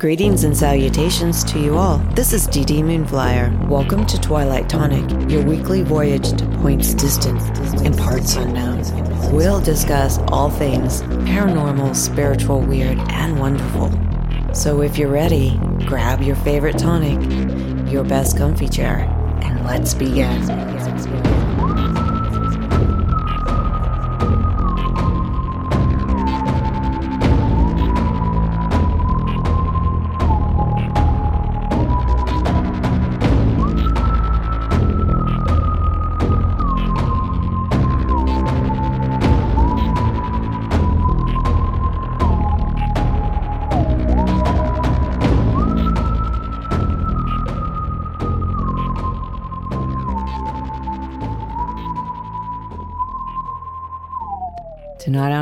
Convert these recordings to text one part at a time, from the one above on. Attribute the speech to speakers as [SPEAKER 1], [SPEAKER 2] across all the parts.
[SPEAKER 1] Greetings and salutations to you all. This is DD Moonflyer. Welcome to Twilight Tonic, your weekly voyage to points distant and parts unknown. We'll discuss all things paranormal, spiritual, weird, and wonderful. So if you're ready, grab your favorite tonic, your best comfy chair, and let's begin.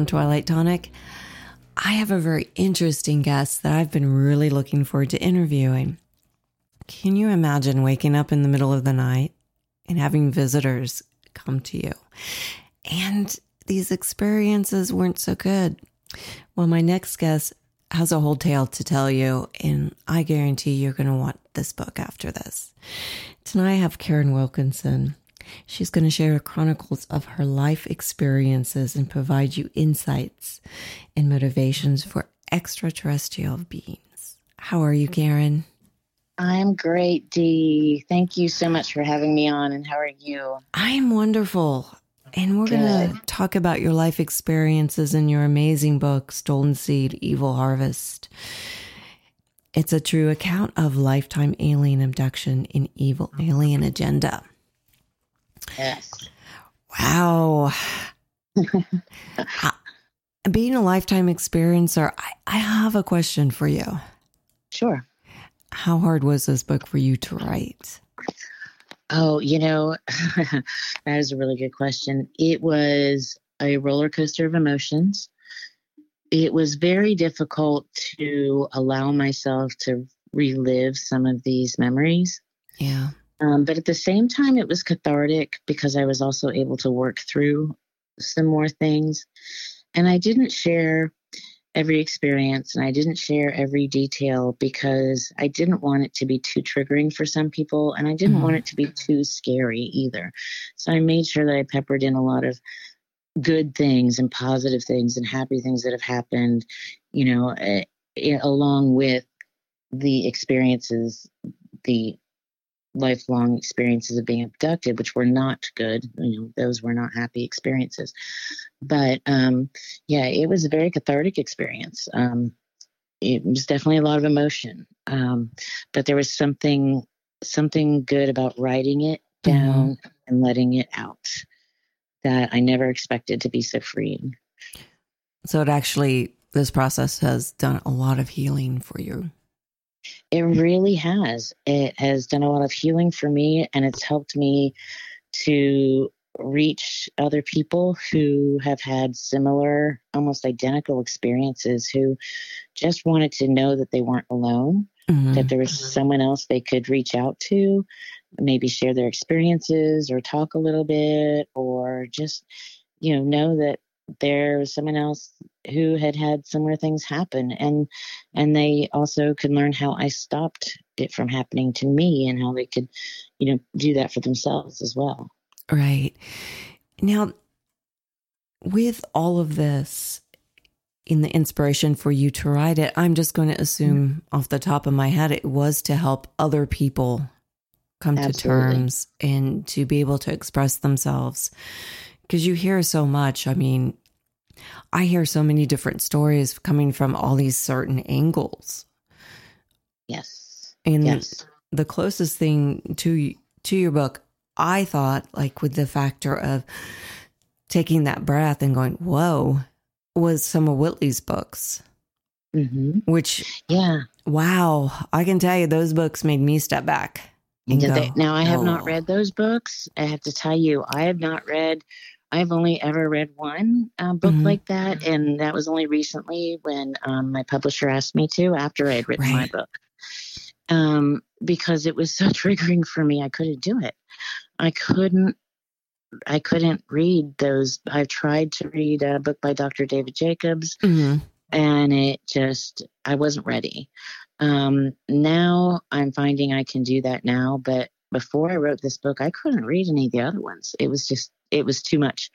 [SPEAKER 1] Twilight Tonic, I have a very interesting guest that I've been really looking forward to interviewing. Can you imagine waking up in the middle of the night and having visitors come to you? And these experiences weren't so good. Well, my next guest has a whole tale to tell you, and I guarantee you're going to want this book after this. Tonight I have Karin Wilkinson. She's going to share chronicles of her life experiences and provide you insights and motivations for extraterrestrial beings. How are you, Karin?
[SPEAKER 2] I'm great, Dee. Thank you so much for having me on. And how are you?
[SPEAKER 1] I'm wonderful. And we're going to talk about your life experiences in your amazing book, Stolen Seed Evil Harvest. It's a true account of lifetime alien abduction and evil alien agenda.
[SPEAKER 2] Yes.
[SPEAKER 1] Wow. Being a lifetime experiencer, I, I have a question for you.
[SPEAKER 2] Sure.
[SPEAKER 1] How hard was this book for you to write?
[SPEAKER 2] Oh, you know, that is a really good question. It was a roller coaster of emotions. It was very difficult to allow myself to relive some of these memories.
[SPEAKER 1] Yeah.
[SPEAKER 2] Um, but at the same time, it was cathartic because I was also able to work through some more things. And I didn't share every experience and I didn't share every detail because I didn't want it to be too triggering for some people and I didn't mm-hmm. want it to be too scary either. So I made sure that I peppered in a lot of good things and positive things and happy things that have happened, you know, uh, along with the experiences, the lifelong experiences of being abducted, which were not good. You know, those were not happy experiences. But um, yeah, it was a very cathartic experience. Um, it was definitely a lot of emotion, um, but there was something something good about writing it mm-hmm. down mm-hmm. and letting it out that I never expected to be so freeing.
[SPEAKER 1] So it actually, this process has done a lot of healing for you.
[SPEAKER 2] It really has. It has done a lot of healing for me, and it's helped me to reach other people who have had similar, almost identical experiences, who just wanted to know that they weren't alone, mm-hmm. that there was someone else they could reach out to, maybe share their experiences or talk a little bit, or just, you know, know that there was someone else who had had similar things happen and and they also could learn how i stopped it from happening to me and how they could you know do that for themselves as well
[SPEAKER 1] right now with all of this in the inspiration for you to write it i'm just going to assume mm-hmm. off the top of my head it was to help other people come Absolutely. to terms and to be able to express themselves because you hear so much. I mean, I hear so many different stories coming from all these certain angles.
[SPEAKER 2] Yes.
[SPEAKER 1] And
[SPEAKER 2] yes.
[SPEAKER 1] the closest thing to to your book, I thought like with the factor of taking that breath and going, "Whoa," was some of Whitley's books.
[SPEAKER 2] Mm-hmm.
[SPEAKER 1] Which,
[SPEAKER 2] yeah,
[SPEAKER 1] wow, I can tell you those books made me step back.
[SPEAKER 2] Go, now I have oh. not read those books. I have to tell you, I have not read I've only ever read one uh, book mm-hmm. like that, and that was only recently when um, my publisher asked me to after I had written right. my book. Um, because it was so triggering for me, I couldn't do it. I couldn't. I couldn't read those. I've tried to read a book by Dr. David Jacobs,
[SPEAKER 1] mm-hmm.
[SPEAKER 2] and it just I wasn't ready. Um, now I'm finding I can do that now, but before I wrote this book, I couldn't read any of the other ones. It was just it was too much,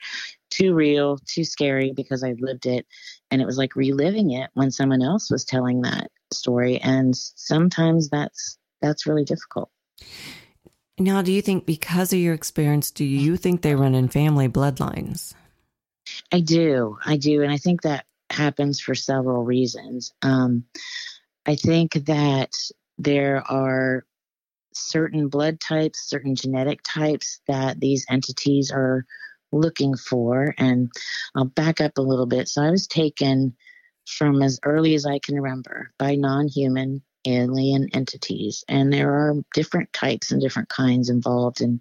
[SPEAKER 2] too real, too scary because I lived it, and it was like reliving it when someone else was telling that story, and sometimes that's that's really difficult.
[SPEAKER 1] Now, do you think because of your experience, do you think they run in family bloodlines?
[SPEAKER 2] I do. I do. And I think that happens for several reasons. Um, I think that there are certain blood types, certain genetic types that these entities are looking for. And I'll back up a little bit. So I was taken from as early as I can remember by non human alien entities. And there are different types and different kinds involved in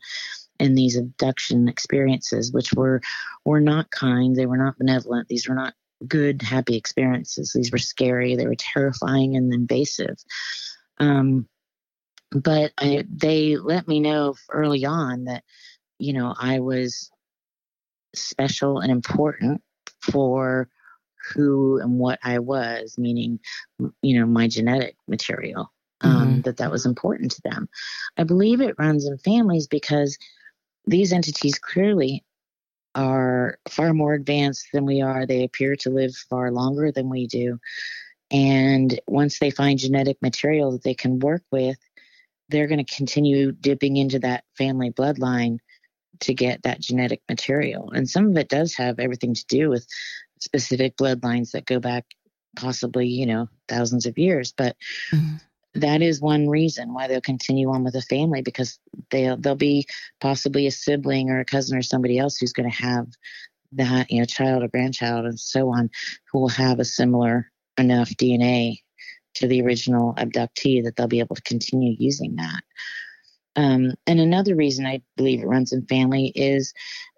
[SPEAKER 2] in these abduction experiences, which were were not kind, they were not benevolent, these were not good, happy experiences. These were scary, they were terrifying and invasive. Um, but I, they let me know early on that, you know, I was special and important for who and what I was, meaning, you know, my genetic material. Um, mm-hmm. That that was important to them. I believe it runs in families because these entities clearly are far more advanced than we are. They appear to live far longer than we do. And once they find genetic material that they can work with, they're going to continue dipping into that family bloodline to get that genetic material. And some of it does have everything to do with specific bloodlines that go back possibly, you know, thousands of years. But mm-hmm that is one reason why they'll continue on with a family because they'll they'll be possibly a sibling or a cousin or somebody else who's going to have that you know child or grandchild and so on who will have a similar enough DNA to the original abductee that they'll be able to continue using that. Um, and another reason I believe it runs in family is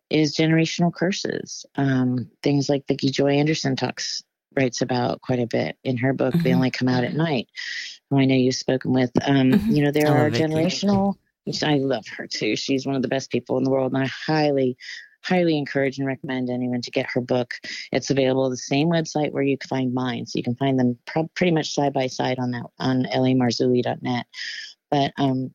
[SPEAKER 2] is generational curses. Um, things like Vicki Joy Anderson talks writes about quite a bit in her book. Mm-hmm. They only come out at night who I know you've spoken with. Um, mm-hmm. You know, there are generational, which I love her too. She's one of the best people in the world, and I highly, highly encourage and recommend anyone to get her book. It's available the same website where you can find mine, so you can find them pro- pretty much side by side on that on lamarzulli.net. But um,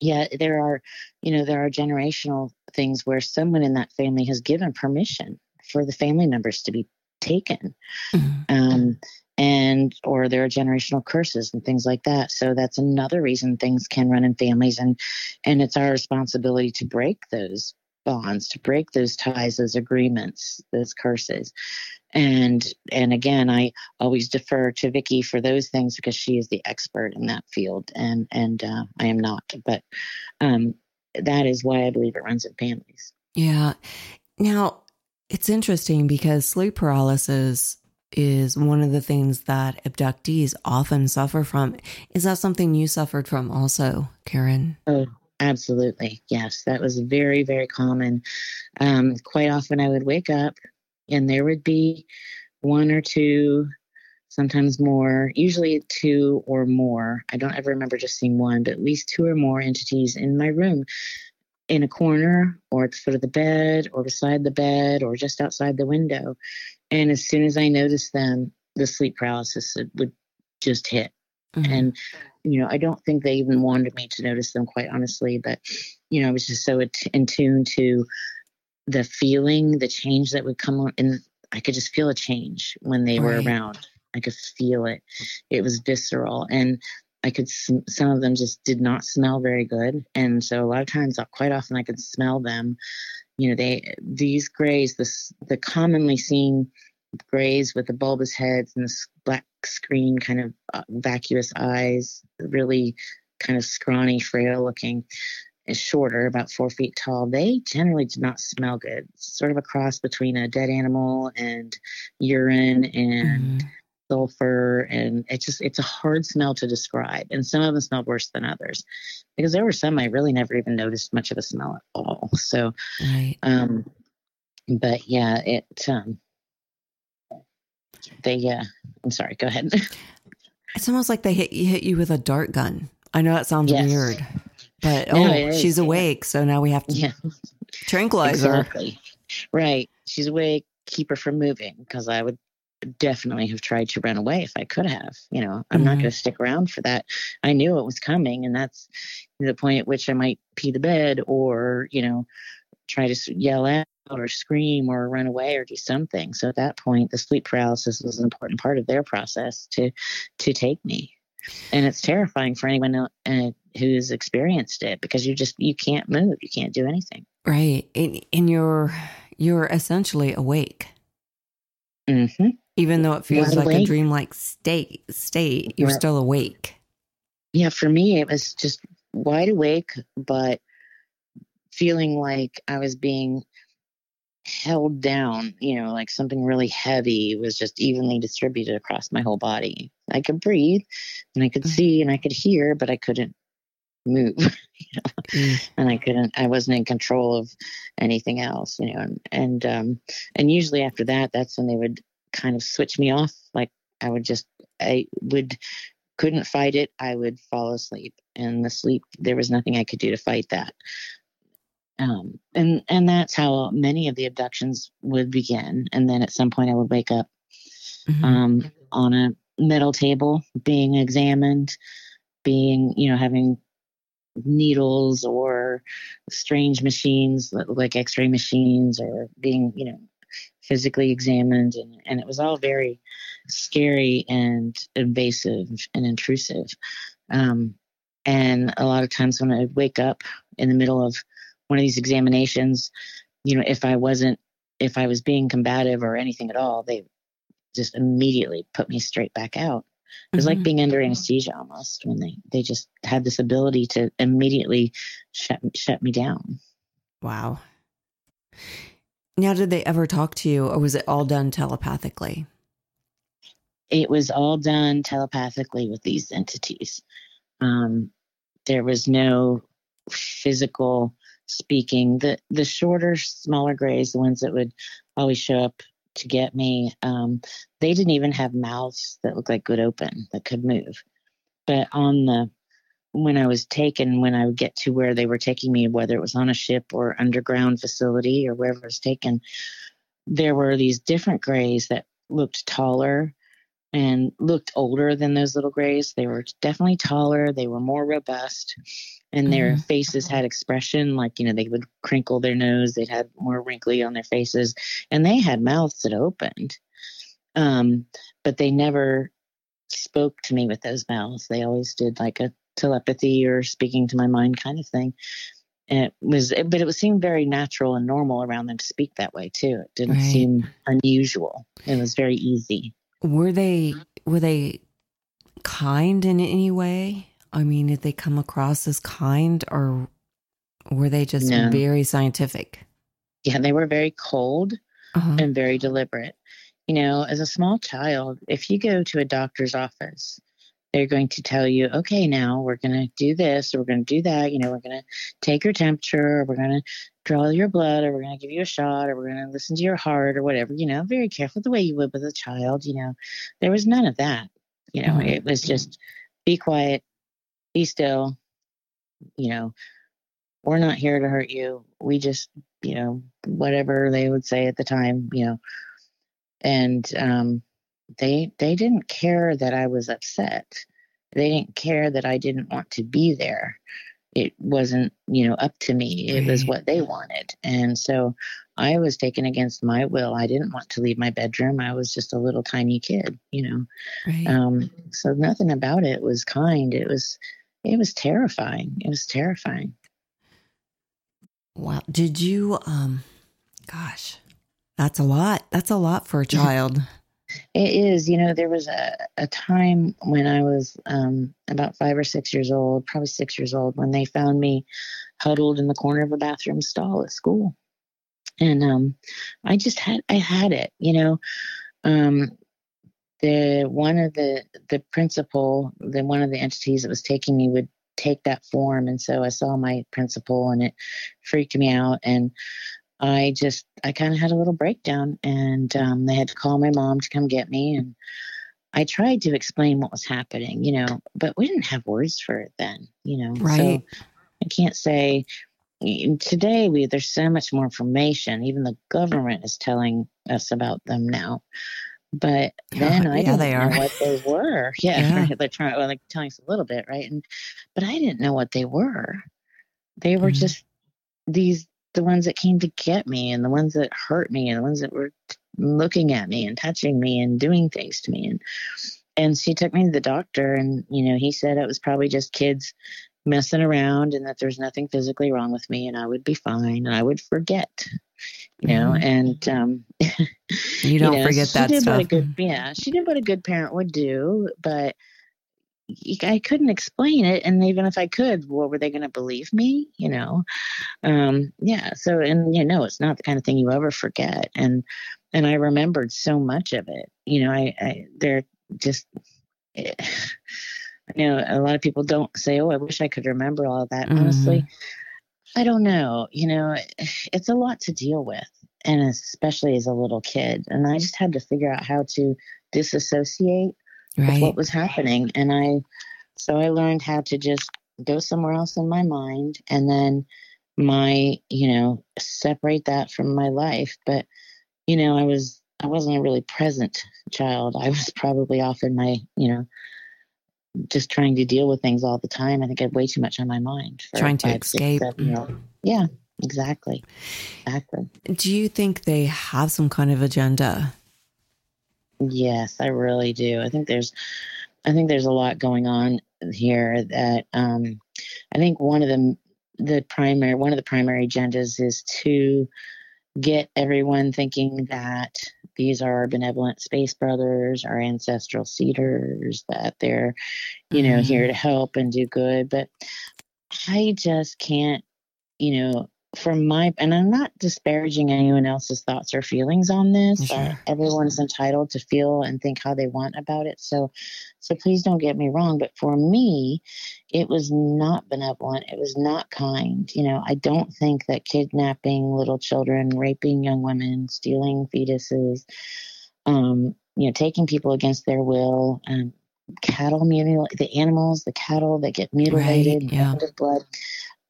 [SPEAKER 2] yeah, there are, you know, there are generational things where someone in that family has given permission for the family members to be taken. Mm-hmm. Um, and or there are generational curses and things like that so that's another reason things can run in families and and it's our responsibility to break those bonds to break those ties those agreements those curses and and again i always defer to vicki for those things because she is the expert in that field and and uh, i am not but um that is why i believe it runs in families
[SPEAKER 1] yeah now it's interesting because sleep paralysis is one of the things that abductees often suffer from. Is that something you suffered from also, Karin?
[SPEAKER 2] Oh, absolutely. Yes, that was very, very common. Um, quite often I would wake up and there would be one or two, sometimes more, usually two or more. I don't ever remember just seeing one, but at least two or more entities in my room in a corner or at the foot of the bed or beside the bed or just outside the window. And as soon as I noticed them, the sleep paralysis would just hit. Mm-hmm. And, you know, I don't think they even wanted me to notice them, quite honestly. But, you know, I was just so in tune to the feeling, the change that would come on. And I could just feel a change when they right. were around. I could feel it. It was visceral. And I could, some of them just did not smell very good. And so a lot of times, quite often, I could smell them you know they these grays this the commonly seen grays with the bulbous heads and this black screen kind of uh, vacuous eyes really kind of scrawny frail looking is shorter about four feet tall. They generally do not smell good. Sort of a cross between a dead animal and urine and mm sulfur and it's just it's a hard smell to describe and some of them smell worse than others because there were some i really never even noticed much of a smell at all. So right. um but yeah it um they yeah i'm sorry go ahead
[SPEAKER 1] it's almost like they hit you hit you with a dart gun i know that sounds yes. weird but no, oh she's awake so now we have to yeah. tranquilize exactly.
[SPEAKER 2] her right she's awake keep her from moving because i would definitely have tried to run away if I could have. You know, I'm mm-hmm. not going to stick around for that. I knew it was coming, and that's the point at which I might pee the bed or, you know, try to yell out or scream or run away or do something. So at that point, the sleep paralysis was an important part of their process to to take me. And it's terrifying for anyone uh, who's experienced it because you just you can't move, you can't do anything.
[SPEAKER 1] Right, and, you're you're essentially awake.
[SPEAKER 2] Mm-hmm.
[SPEAKER 1] Even though it feels like awake. a dreamlike state, state you're right. still awake.
[SPEAKER 2] Yeah, for me, it was just wide awake, but feeling like I was being held down, you know, like something really heavy was just evenly distributed across my whole body. I could breathe and I could mm. see and I could hear, but I couldn't move. you know? mm. And I couldn't I wasn't in control of anything else, you know. And and um and usually after that that's when they would kind of switch me off. Like I would just I would couldn't fight it, I would fall asleep. And the sleep there was nothing I could do to fight that. Um, and and that's how many of the abductions would begin. And then at some point, I would wake up mm-hmm. um, on a metal table, being examined, being you know having needles or strange machines like X-ray machines, or being you know physically examined, and and it was all very scary and invasive and intrusive. Um, and a lot of times when I wake up in the middle of one of these examinations, you know, if I wasn't, if I was being combative or anything at all, they just immediately put me straight back out. It was mm-hmm. like being under anesthesia almost when they, they just had this ability to immediately shut, shut me down.
[SPEAKER 1] Wow. Now, did they ever talk to you or was it all done telepathically?
[SPEAKER 2] It was all done telepathically with these entities. Um, there was no physical speaking. The the shorter, smaller grays, the ones that would always show up to get me, um, they didn't even have mouths that looked like good open that could move. But on the when I was taken, when I would get to where they were taking me, whether it was on a ship or underground facility or wherever I was taken, there were these different grays that looked taller and looked older than those little grays. They were definitely taller. They were more robust, and their mm-hmm. faces had expression. Like you know, they would crinkle their nose. They'd had more wrinkly on their faces, and they had mouths that opened. Um, but they never spoke to me with those mouths. They always did like a telepathy or speaking to my mind kind of thing. And it was, but it was seemed very natural and normal around them to speak that way too. It didn't right. seem unusual. It was very easy.
[SPEAKER 1] Were they were they kind in any way? I mean, did they come across as kind or were they just no. very scientific?
[SPEAKER 2] Yeah, they were very cold uh-huh. and very deliberate. You know, as a small child, if you go to a doctor's office they're going to tell you, okay, now we're going to do this, or we're going to do that. You know, we're going to take your temperature, or we're going to draw your blood, or we're going to give you a shot, or we're going to listen to your heart, or whatever. You know, very careful the way you would with a child. You know, there was none of that. You know, it was just be quiet, be still. You know, we're not here to hurt you. We just, you know, whatever they would say at the time. You know, and um, they they didn't care that I was upset. They didn't care that I didn't want to be there. It wasn't, you know, up to me. It right. was what they wanted. And so I was taken against my will. I didn't want to leave my bedroom. I was just a little tiny kid, you know. Right. Um, so nothing about it was kind. It was it was terrifying. It was terrifying.
[SPEAKER 1] Wow. Did you um gosh, that's a lot. That's a lot for a child.
[SPEAKER 2] It is. You know, there was a, a time when I was um, about five or six years old, probably six years old, when they found me huddled in the corner of a bathroom stall at school. And um, I just had, I had it, you know. Um, the one of the the principal, the one of the entities that was taking me would take that form, and so I saw my principal, and it freaked me out. And I just I kind of had a little breakdown, and um, they had to call my mom to come get me, and I tried to explain what was happening, you know, but we didn't have words for it then, you know.
[SPEAKER 1] Right.
[SPEAKER 2] So I can't say today we there's so much more information. Even the government is telling us about them now. But then
[SPEAKER 1] Yeah,
[SPEAKER 2] I
[SPEAKER 1] yeah,
[SPEAKER 2] didn't
[SPEAKER 1] they
[SPEAKER 2] know
[SPEAKER 1] are.
[SPEAKER 2] what they were. Yeah,
[SPEAKER 1] Yeah.
[SPEAKER 2] right. They're trying, well, like telling us a little bit, right? And but I didn't know what they were. They were
[SPEAKER 1] Mhm.
[SPEAKER 2] just these the ones that came to get me, and the ones that hurt me, and the ones that were looking at me and touching me and doing things to me. And and she took me to the doctor, and you know, he said it was probably just kids messing around, and that there's nothing physically wrong with me, and I would be fine, and I would forget. You know,
[SPEAKER 1] Mhm.
[SPEAKER 2] and um,
[SPEAKER 1] You don't
[SPEAKER 2] know,
[SPEAKER 1] forget that stuff.
[SPEAKER 2] good, yeah, she did what a good parent would do, but I couldn't explain it. And even if I could, what were they going to believe me? You know, um, yeah. So, and you know, it's not the kind of thing you ever forget. And and I remembered so much of it. You know, I, I they're just. eh, you know, a lot of people don't say, "Oh, I wish I could remember all of that." Honestly, I don't know. You know, it's a lot to deal with, and especially as a little kid. And I just had to figure out how to disassociate
[SPEAKER 1] Right.
[SPEAKER 2] what was happening. And I, so I learned how to just go somewhere else in my mind, and then my, you know, separate that from my life. But you know, I was I wasn't a really present child. I was probably off in my, you know, just trying to deal with things all the time. I think I had way too much on my mind.
[SPEAKER 1] Trying to escape.
[SPEAKER 2] old. Mm. Yeah, exactly. Exactly.
[SPEAKER 1] Do you think they have some kind of agenda?
[SPEAKER 2] Yes, I really do. I think there's I think there's a lot going on here that um I think one of the the primary one of the primary agendas is to get everyone thinking that these are our benevolent space brothers, our ancestral seeders, that they're, you know,
[SPEAKER 1] Mhm.
[SPEAKER 2] here to help and do good. But I just can't, you know, from my and I'm not disparaging anyone else's thoughts or feelings on this.
[SPEAKER 1] Sure.
[SPEAKER 2] Uh, everyone's entitled to feel and think how they want about it. So, so please don't get me wrong. But for me, it was not benevolent. It was not kind. You know, I don't think that kidnapping little children, raping young women, stealing fetuses, um, you know, taking people against their will, um, cattle mutilate the animals, the cattle that get mutilated,
[SPEAKER 1] Right, yeah.
[SPEAKER 2] blood.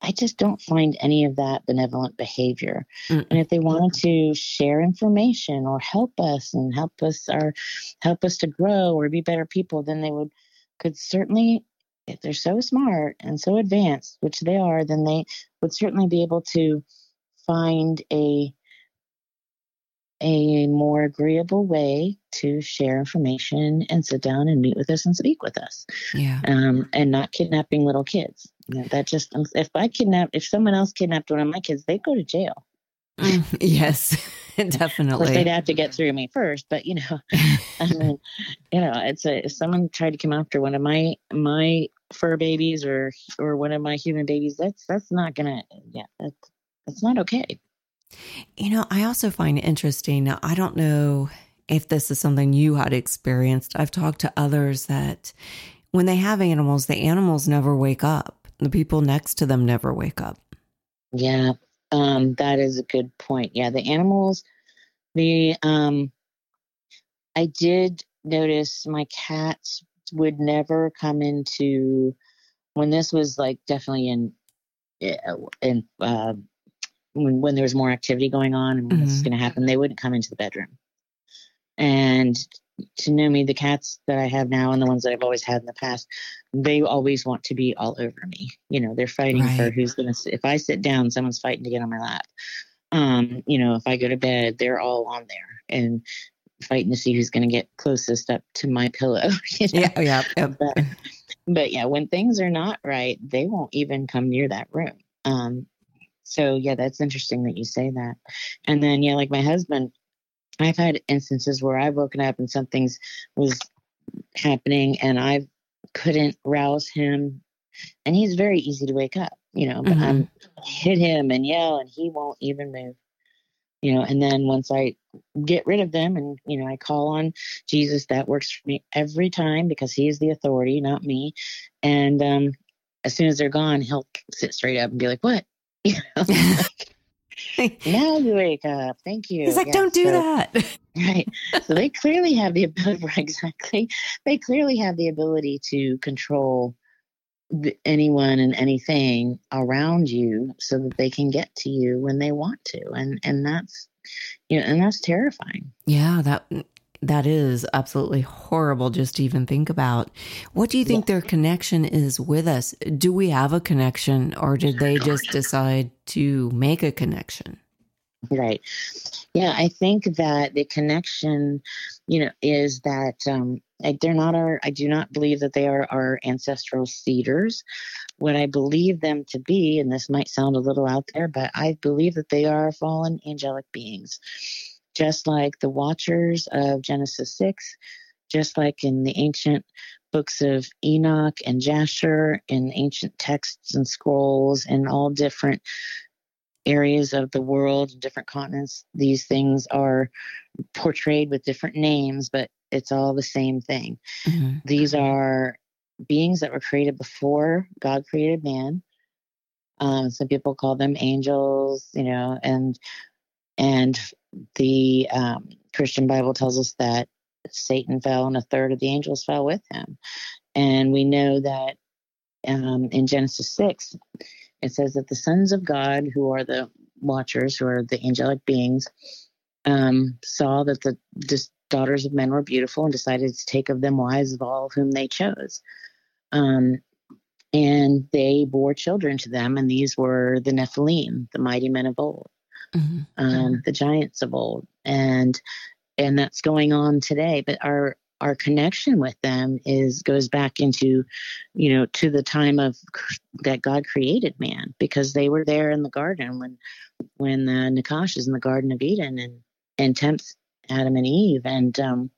[SPEAKER 2] I just don't find any of that benevolent behavior.
[SPEAKER 1] Mm.
[SPEAKER 2] And if they wanted to share information or help us and help us or help us to grow or be better people, then they would could certainly if they're so smart and so advanced, which they are, then they would certainly be able to find a a more agreeable way to share information and sit down and meet with us and speak with us
[SPEAKER 1] Yeah.
[SPEAKER 2] um, and not kidnapping little kids. You know, that just if I kidnap if someone else kidnapped one of my kids, they'd go to jail.
[SPEAKER 1] Mm, yes,
[SPEAKER 2] definitely. course, they'd have to get through me first, but you know, I mean, you know, it's a if someone tried to come after one of my my fur babies or or one of my human babies, that's that's not gonna yeah, that's that's not okay.
[SPEAKER 1] You know, I also find interesting. Now, I don't know if this is something you had experienced. I've talked to others that when they have animals, the animals never wake up. The people next to them never wake up.
[SPEAKER 2] Yeah, um, that is a good point. Yeah, the animals, the um, I did notice my cats would never come into when this was like definitely in in uh, when when there was more activity going on and when this is
[SPEAKER 1] Mhm.
[SPEAKER 2] going to happen, they wouldn't come into the bedroom. And to know me, the cats that I have now and the ones that I've always had in the past, they always want to be all over me. You know, they're fighting for who's going to. If I sit down, someone's fighting to get on my lap. Um, you know, if I go to bed, they're all on there and fighting to see who's going to get closest up to my pillow. you know?
[SPEAKER 1] Yeah, yeah, yeah.
[SPEAKER 2] but, but yeah, when things are not right, they won't even come near that room. Um, so yeah, that's interesting that you say that. And then yeah, like my husband, I've had instances where I've woken up and something's was happening and I couldn't rouse him, and he's very easy to wake up, you know. But
[SPEAKER 1] Mhm.
[SPEAKER 2] I'm hit him and yell, and he won't even move. You know, and then once I get rid of them and, you know, I call on Jesus, that works for me every time because he is the authority, not me. And um, as soon as they're gone, he'll sit straight up and be like, What? You know, like, now you wake up. Thank you.
[SPEAKER 1] He's like,
[SPEAKER 2] Yeah,
[SPEAKER 1] don't do
[SPEAKER 2] so-
[SPEAKER 1] that.
[SPEAKER 2] Right. So they clearly have the ability, exactly. They clearly have the ability to control the, anyone and anything around you so that they can get to you when they want to. And, and that's, you know, and that's terrifying.
[SPEAKER 1] Yeah, that that is absolutely horrible just to even think about. What do you think yeah. their connection is with us? Do we have a connection or did they just decide to make a connection?
[SPEAKER 2] Right. Yeah, I think that the connection, you know, is that um, they're not our, I do not believe that they are our ancestral seeders. What I believe them to be, and this might sound a little out there, but I believe that they are fallen angelic beings just like the watchers of Genesis 6, just like in the ancient books of Enoch and Jasher, in ancient texts and scrolls, in all different areas of the world, different continents, these things are portrayed with different names, but it's all the same thing. Mm-hmm. These are beings that were created before God created man. Um, some people call them angels, you know, and and the um, Christian Bible tells us that Satan fell and a third of the angels fell with him. And we know that um, in Genesis 6, it says that the sons of God, who are the watchers, who are the angelic beings, um, saw that the daughters of men were beautiful and decided to take of them wives of all whom they chose. Um, and they bore children to them, and these were the Nephilim, the mighty men of old mm-hmm. um, the giants of old, and and that's going on today. But our our connection with them is goes back into you know to the time of that god created man because they were there in the garden when when the Nachash is in the garden of eden and and tempts adam and eve and um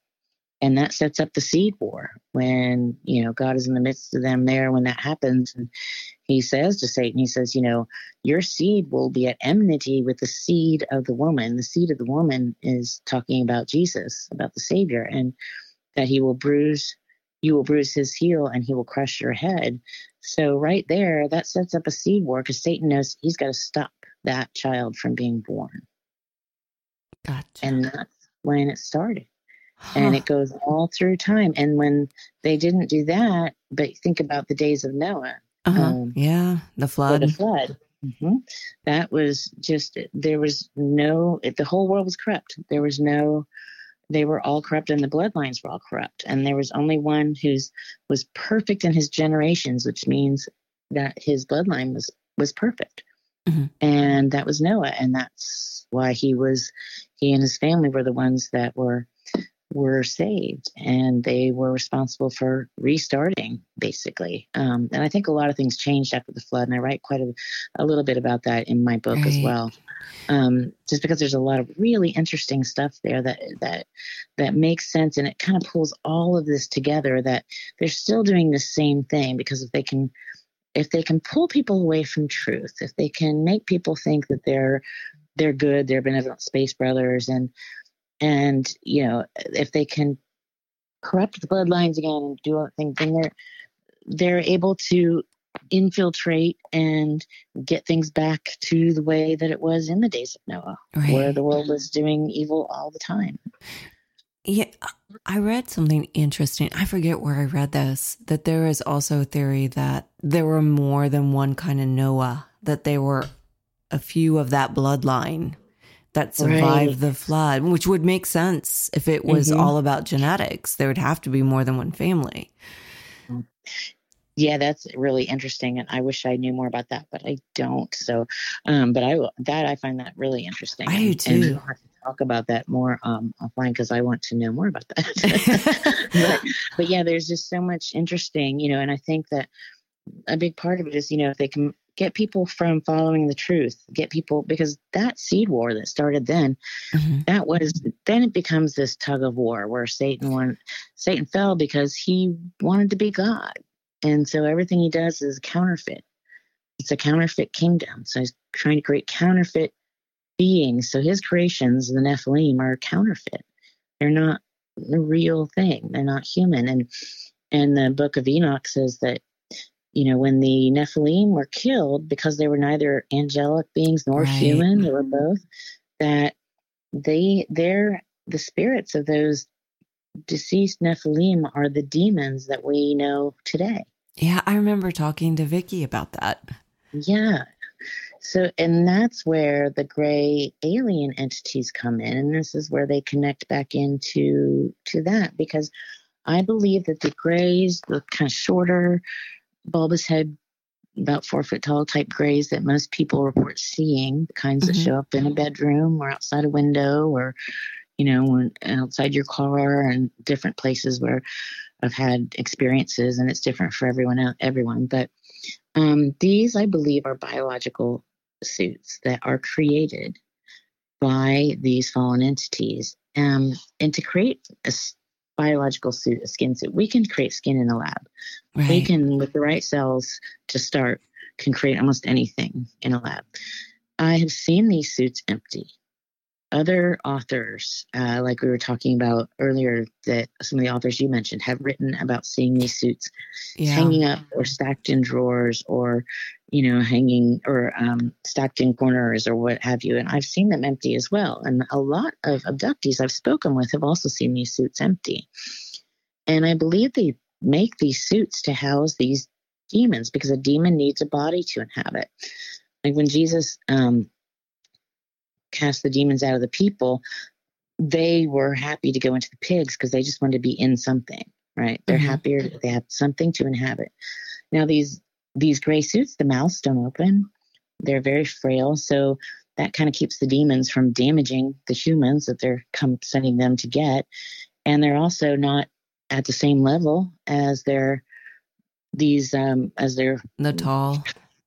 [SPEAKER 2] and that sets up the seed war when you know god is in the midst of them there when that happens. And he says to satan he says you know your seed will be at enmity with the seed of the woman. The seed of the woman is talking about jesus about the savior and that he will bruise you will bruise his heel and he will crush your head. So right there that sets up a seed war because satan knows he's got to stop that child from being born.
[SPEAKER 1] Gotcha.
[SPEAKER 2] and that's when it started and it goes all through time. And when they didn't do that, but think about the days of Noah.
[SPEAKER 1] Uh-huh. Um, yeah, the flood.
[SPEAKER 2] The flood. Mm-hmm. That was just there was no. The whole world was corrupt. There was no. They were all corrupt, and the bloodlines were all corrupt. And there was only one who's was perfect in his generations, which means that his bloodline was was perfect. Mm-hmm. And that was Noah, and that's why he was. He and his family were the ones that were were saved and they were responsible for restarting basically um, and i think a lot of things changed after the flood and i write quite a, a little bit about that in my book right. as well um, just because there's a lot of really interesting stuff there that that that makes sense and it kind of pulls all of this together that they're still doing the same thing because if they can if they can pull people away from truth if they can make people think that they're they're good they're benevolent space brothers and and you know if they can corrupt the bloodlines again and do other things then they're they're able to infiltrate and get things back to the way that it was in the days of Noah, right. where the world was doing evil all the time.
[SPEAKER 1] Yeah, I read something interesting. I forget where I read this that there is also a theory that there were more than one kind of Noah, that there were a few of that bloodline that survived right. the flood, which would make sense if it was mm-hmm. all about genetics. There would have to be more than one family.
[SPEAKER 2] Yeah, that's really interesting, and I wish I knew more about that, but I don't. So, um, but I will. That I find that really interesting.
[SPEAKER 1] I do too.
[SPEAKER 2] And have to talk about that more um, offline because I want to know more about that. but, but yeah, there's just so much interesting, you know, and I think that a big part of it is, you know, if they can get people from following the truth get people because that seed war that started then mm-hmm. that was then it becomes this tug of war where satan won satan fell because he wanted to be god. And so everything he does is counterfeit. It's a counterfeit kingdom. So he's trying to create counterfeit beings. So his creations the nephilim are counterfeit. They're not the real thing. They're not human. And and the book of enoch says that you know, when the Nephilim were killed because they were neither angelic beings nor right. human, they were mm-hmm. both, that they they're the spirits of those deceased Nephilim are the demons that we know today.
[SPEAKER 1] Yeah, I remember talking to Vicki about that.
[SPEAKER 2] Yeah. So, and that's where the gray alien entities come in, and this is where they connect back into to that because I believe that the grays, the kind of shorter, bulbous head, about four foot tall type grays that most people report seeing, the kinds mm-hmm. that show up in a bedroom or outside a window or, you know, outside your car and different places where I've had experiences, and it's different for everyone. Everyone, but um, these, I believe, are biological suits that are created by these fallen entities. Um, and to create a biological suit, a skin suit, we can create skin in a lab. Right. We can, with the right cells to start, can create almost anything in a lab. I have seen these suits empty other authors, uh, like we were talking about earlier, that some of the authors you mentioned have written about seeing these suits yeah. hanging up or stacked in drawers or, you know, hanging or um, stacked in corners or what have you. And I've seen them empty as well. And a lot of abductees I've spoken with have also seen these suits empty. And I believe they make these suits to house these demons because a demon needs a body to inhabit. Like when Jesus um, cast the demons out of the people, they were happy to go into the pigs because they just wanted to be in something, right? They're mm-hmm. happier they have something to inhabit. Now these these gray suits, the mouths don't open. They're very frail, so that kind of keeps the demons from damaging the humans that they're come sending them to get. And they're also not at the same level as their these um as their
[SPEAKER 1] the tall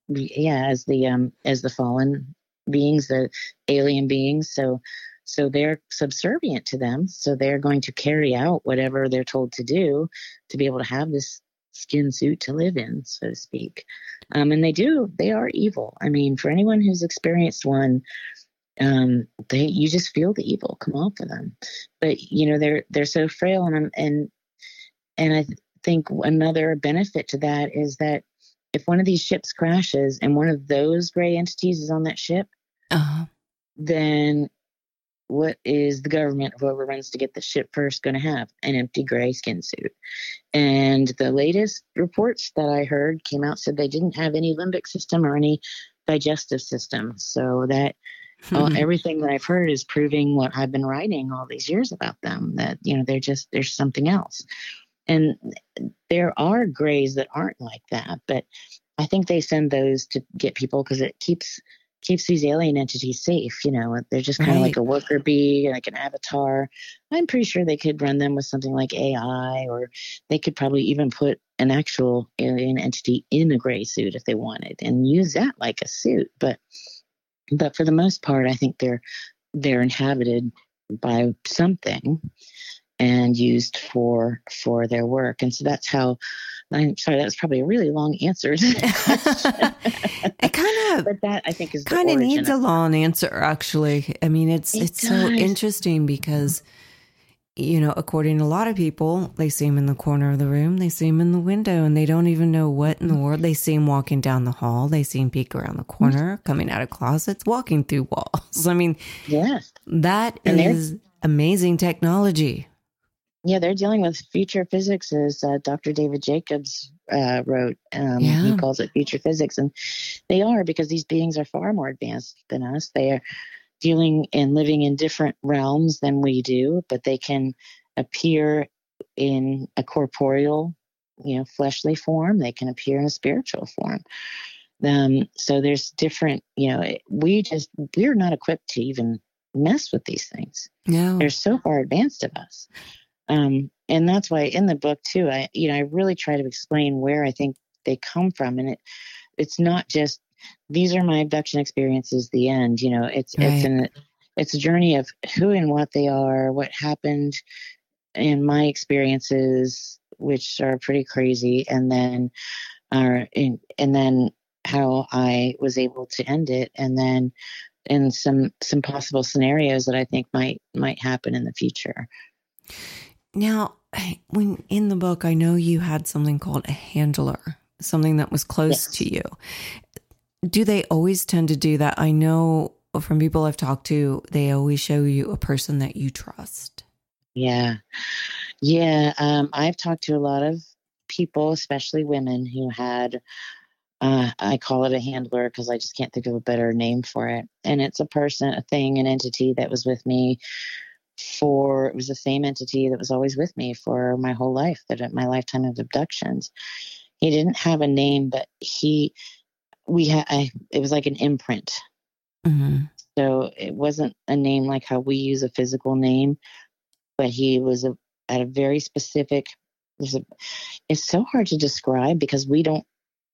[SPEAKER 2] yeah as the um as the fallen beings, the alien beings. So so they're subservient to them. So they're going to carry out whatever they're told to do to be able to have this skin suit to live in, so to speak. Um, and they do, they are evil. I mean, for anyone who's experienced one, um, they you just feel the evil come off of them. But you know, they're they're so frail and and and I think another benefit to that is that if one of these ships crashes and one of those gray entities is on that ship, uh-huh. then what is the government, whoever runs to get the ship first, going to have? An empty gray skin suit. And the latest reports that I heard came out said they didn't have any limbic system or any digestive system. So that mm-hmm. everything that I've heard is proving what I've been writing all these years about them that, you know, they're just, there's something else. And there are grays that aren't like that, but I think they send those to get people because it keeps keeps these alien entities safe. You know, they're just kind of right. like a worker bee, like an avatar. I'm pretty sure they could run them with something like AI, or they could probably even put an actual alien entity in a gray suit if they wanted and use that like a suit. But but for the most part, I think they're they're inhabited by something and used for for their work. And so that's how I'm sorry, that was probably a really long answer.
[SPEAKER 1] it kind of
[SPEAKER 2] but that I think is
[SPEAKER 1] kind of needs a long answer actually. I mean it's it it's does. so interesting because you know, according to a lot of people, they see him in the corner of the room, they see him in the window, and they don't even know what in the world. They see him walking down the hall, they see him peek around the mm-hmm. corner, coming out of closets, walking through walls. I mean,
[SPEAKER 2] yes,
[SPEAKER 1] that and is amazing technology.
[SPEAKER 2] Yeah, they're dealing with future physics, as uh, Dr. David Jacobs uh, wrote. Um, yeah. He calls it future physics, and they are because these beings are far more advanced than us. They are dealing and living in different realms than we do, but they can appear in a corporeal, you know, fleshly form. They can appear in a spiritual form. Um, so there's different, you know, we just we're not equipped to even mess with these things.
[SPEAKER 1] No,
[SPEAKER 2] they're so far advanced of us. Um, and that's why in the book too, I you know I really try to explain where I think they come from, and it it's not just these are my abduction experiences. The end, you know, it's right. it's an it's a journey of who and what they are, what happened in my experiences, which are pretty crazy, and then are in, and then how I was able to end it, and then in some some possible scenarios that I think might might happen in the future.
[SPEAKER 1] Now, when in the book, I know you had something called a handler, something that was close yes. to you. Do they always tend to do that? I know from people I've talked to, they always show you a person that you trust.
[SPEAKER 2] Yeah. Yeah. Um, I've talked to a lot of people, especially women, who had Uh, I call it a handler because I just can't think of a better name for it. And it's a person, a thing, an entity that was with me for, it was the same entity that was always with me for my whole life, that my lifetime of abductions. He didn't have a name, but he, we had, it was like an imprint. Mm-hmm. So it wasn't a name like how we use a physical name, but he was a, at a very specific there's a it's so hard to describe because we don't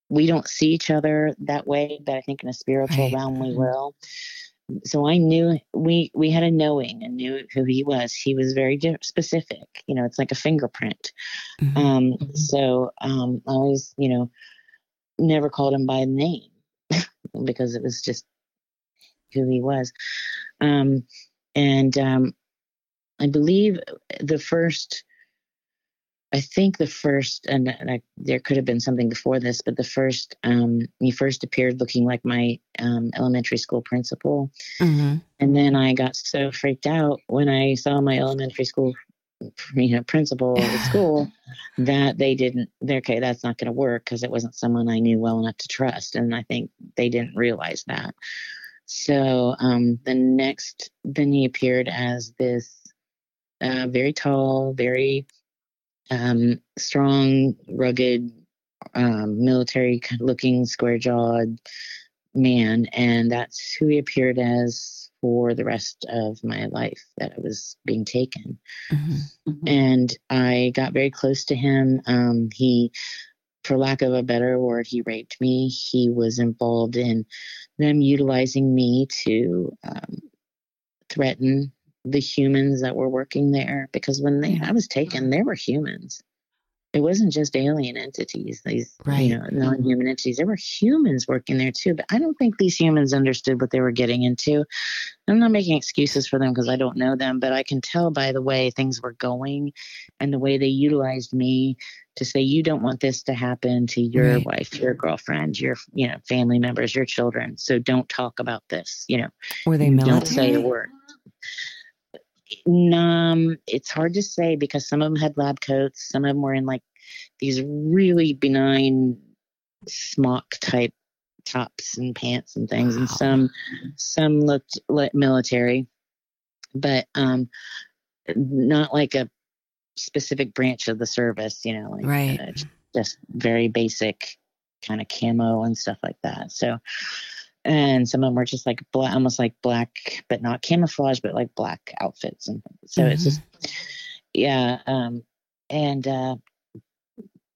[SPEAKER 2] we don't see each other that way but i think in a spiritual right. realm we mm-hmm. will so i knew we we had a knowing and knew who he was he was very specific you know it's like a fingerprint mm-hmm. um mm-hmm. so um i always you know never called him by name because it was just who he was um and um i believe the first I think the first, and I, there could have been something before this, but the first, um, he first appeared looking like my um, elementary school principal. Mm-hmm. And then I got so freaked out when I saw my elementary school, you know, principal at school that they didn't, okay, that's not going to work because it wasn't someone I knew well enough to trust. And I think they didn't realize that. So um, the next, then he appeared as this uh, very tall, very um, strong, rugged, um, military looking, square jawed man. And that's who he appeared as for the rest of my life that I was being taken. Mm-hmm. Mm-hmm. And I got very close to him. Um, he, for lack of a better word, he raped me. He was involved in them utilizing me to um, threaten the humans that were working there because when they I was taken, there were humans. It wasn't just alien entities, these right. you know, non-human entities. There were humans working there too, but I don't think these humans understood what they were getting into. I'm not making excuses for them because I don't know them, but I can tell by the way things were going and the way they utilized me to say you don't want this to happen to your right. wife, your girlfriend, your you know family members, your children. So don't talk about this. You know,
[SPEAKER 1] were they military? Don't
[SPEAKER 2] say a word. Um, it's hard to say because some of them had lab coats. Some of them were in like these really benign smock type tops and pants and things, wow. and some some looked like military, but um, not like a specific branch of the service. You know, like
[SPEAKER 1] right.
[SPEAKER 2] Uh, just very basic kind of camo and stuff like that. So and some of them were just like black, almost like black, but not camouflage, but like black outfits and so mm-hmm. it's just yeah. Um, and uh,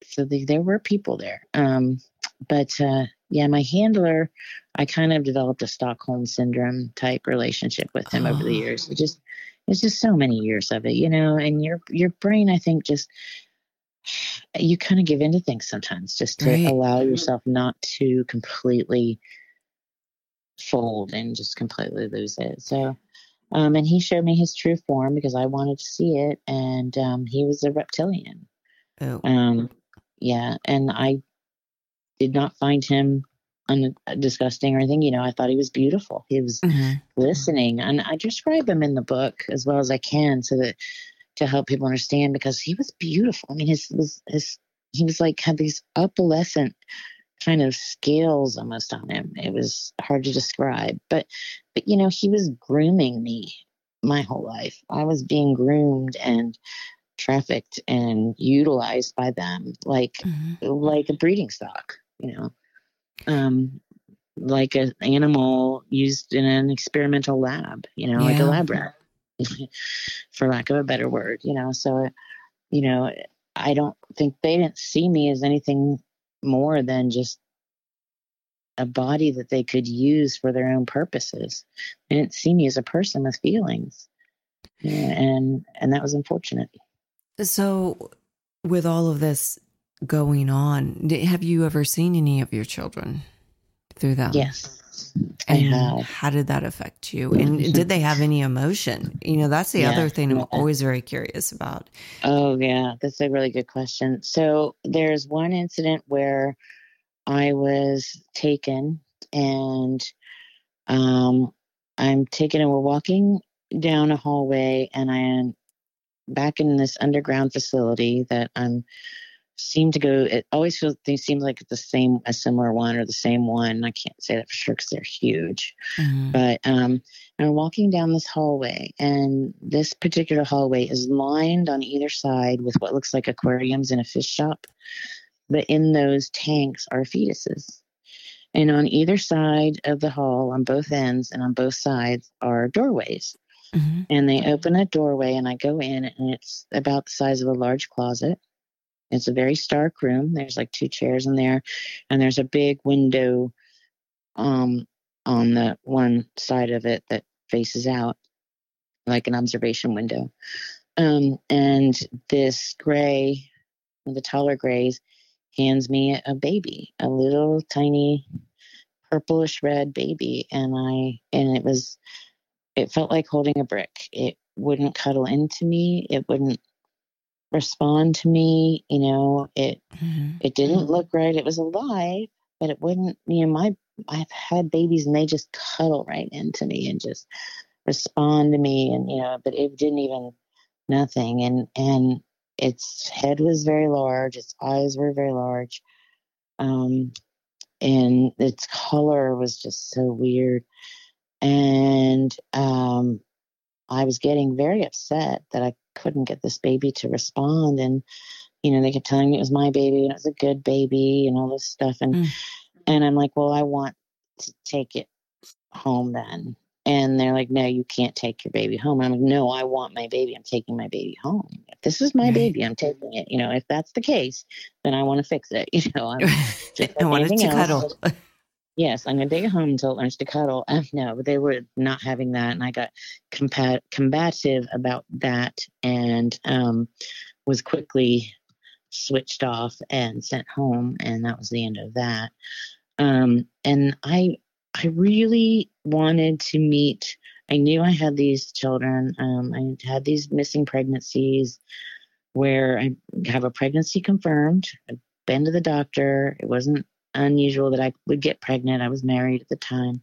[SPEAKER 2] so the, there were people there. Um, but uh, yeah, my handler, I kind of developed a Stockholm syndrome type relationship with him oh. over the oh. years. It just it's just so many years of it, you know. And your your brain, I think, just you kind of give into things sometimes, just to right. allow yourself not to completely fold and just completely lose it. So, um, and he showed me his true form because I wanted to see it, and um, he was a reptilian. Oh. Um, yeah, and I did not find him un- disgusting or anything. You know, I thought he was beautiful. He was mm-hmm. listening, and I describe him in the book as well as I can, so that to help people understand because he was beautiful. I mean, his was his he was like had these opalescent kind of scales almost on him. It was hard to describe, but but you know, he was grooming me my whole life. I was being groomed and trafficked and utilized by them like mm-hmm. like a breeding stock, you know. Um like an animal used in an experimental lab, you know, yeah. like a lab rat, for lack of a better word, you know. So, you know, I don't think they didn't see me as anything more than just a body that they could use for their own purposes. They didn't see me as a person with feelings. And and that was unfortunate.
[SPEAKER 1] So with all of this going on, have you ever seen any of your children through that?
[SPEAKER 2] Yes.
[SPEAKER 1] And how did that affect you? And did they have any emotion? You know, that's the yeah, other thing I'm always very curious about.
[SPEAKER 2] Oh, yeah. That's a really good question. So there's one incident where I was taken and um, I'm taken and we're walking down a hallway and I am back in this underground facility that I'm seem to go. It always feels they seem like the same, a similar one or the same one. I can't say that for sure because they're huge. Mm-hmm. But um, I'm walking down this hallway, and this particular hallway is lined on either side with what looks like aquariums in a fish shop. But in those tanks are fetuses. And on either side of the hall, on both ends and on both sides, are doorways. Mm-hmm. And they open a doorway, and I go in, and it's about the size of a large closet it's a very stark room. There's like two chairs in there, and there's a big window um, on the one side of it that faces out, like an observation window. Um, and this gray, the taller grays, hands me a baby, a little tiny purplish red baby, and I and it was, it felt like holding a brick. It wouldn't cuddle into me. It wouldn't respond to me. You know, it mm-hmm. it didn't look right. It was alive, but it wouldn't. You know, my I've had babies and they just cuddle right into me and just respond to me, and you know, but it didn't even nothing. And and its head was very large. Its eyes were very large. Um, and its color was just so weird. And um, I was getting very upset that I couldn't get this baby to respond. And, you know, they kept telling me it was my baby and it was a good baby and all this stuff. And, mm. and I'm like, well, I want to take it home then. And they're like, no, you can't take your baby home. And I'm like, no, I want my baby. I'm taking my baby home. If this is my baby, I'm taking it. You know, if that's the case, then I want to fix it. You know, I'm
[SPEAKER 1] just I want it to else. cuddle.
[SPEAKER 2] Yes, I'm going to take it home until it learns to cuddle. Uh, no, but they were not having that. And I got compat- combative about that and um, was quickly switched off and sent home. And that was the end of that. Um, and I, I really wanted to meet. I knew I had these children. Um, I had these missing pregnancies where I have a pregnancy confirmed. I've been to the doctor. It wasn't unusual that I would get pregnant. I was married at the time.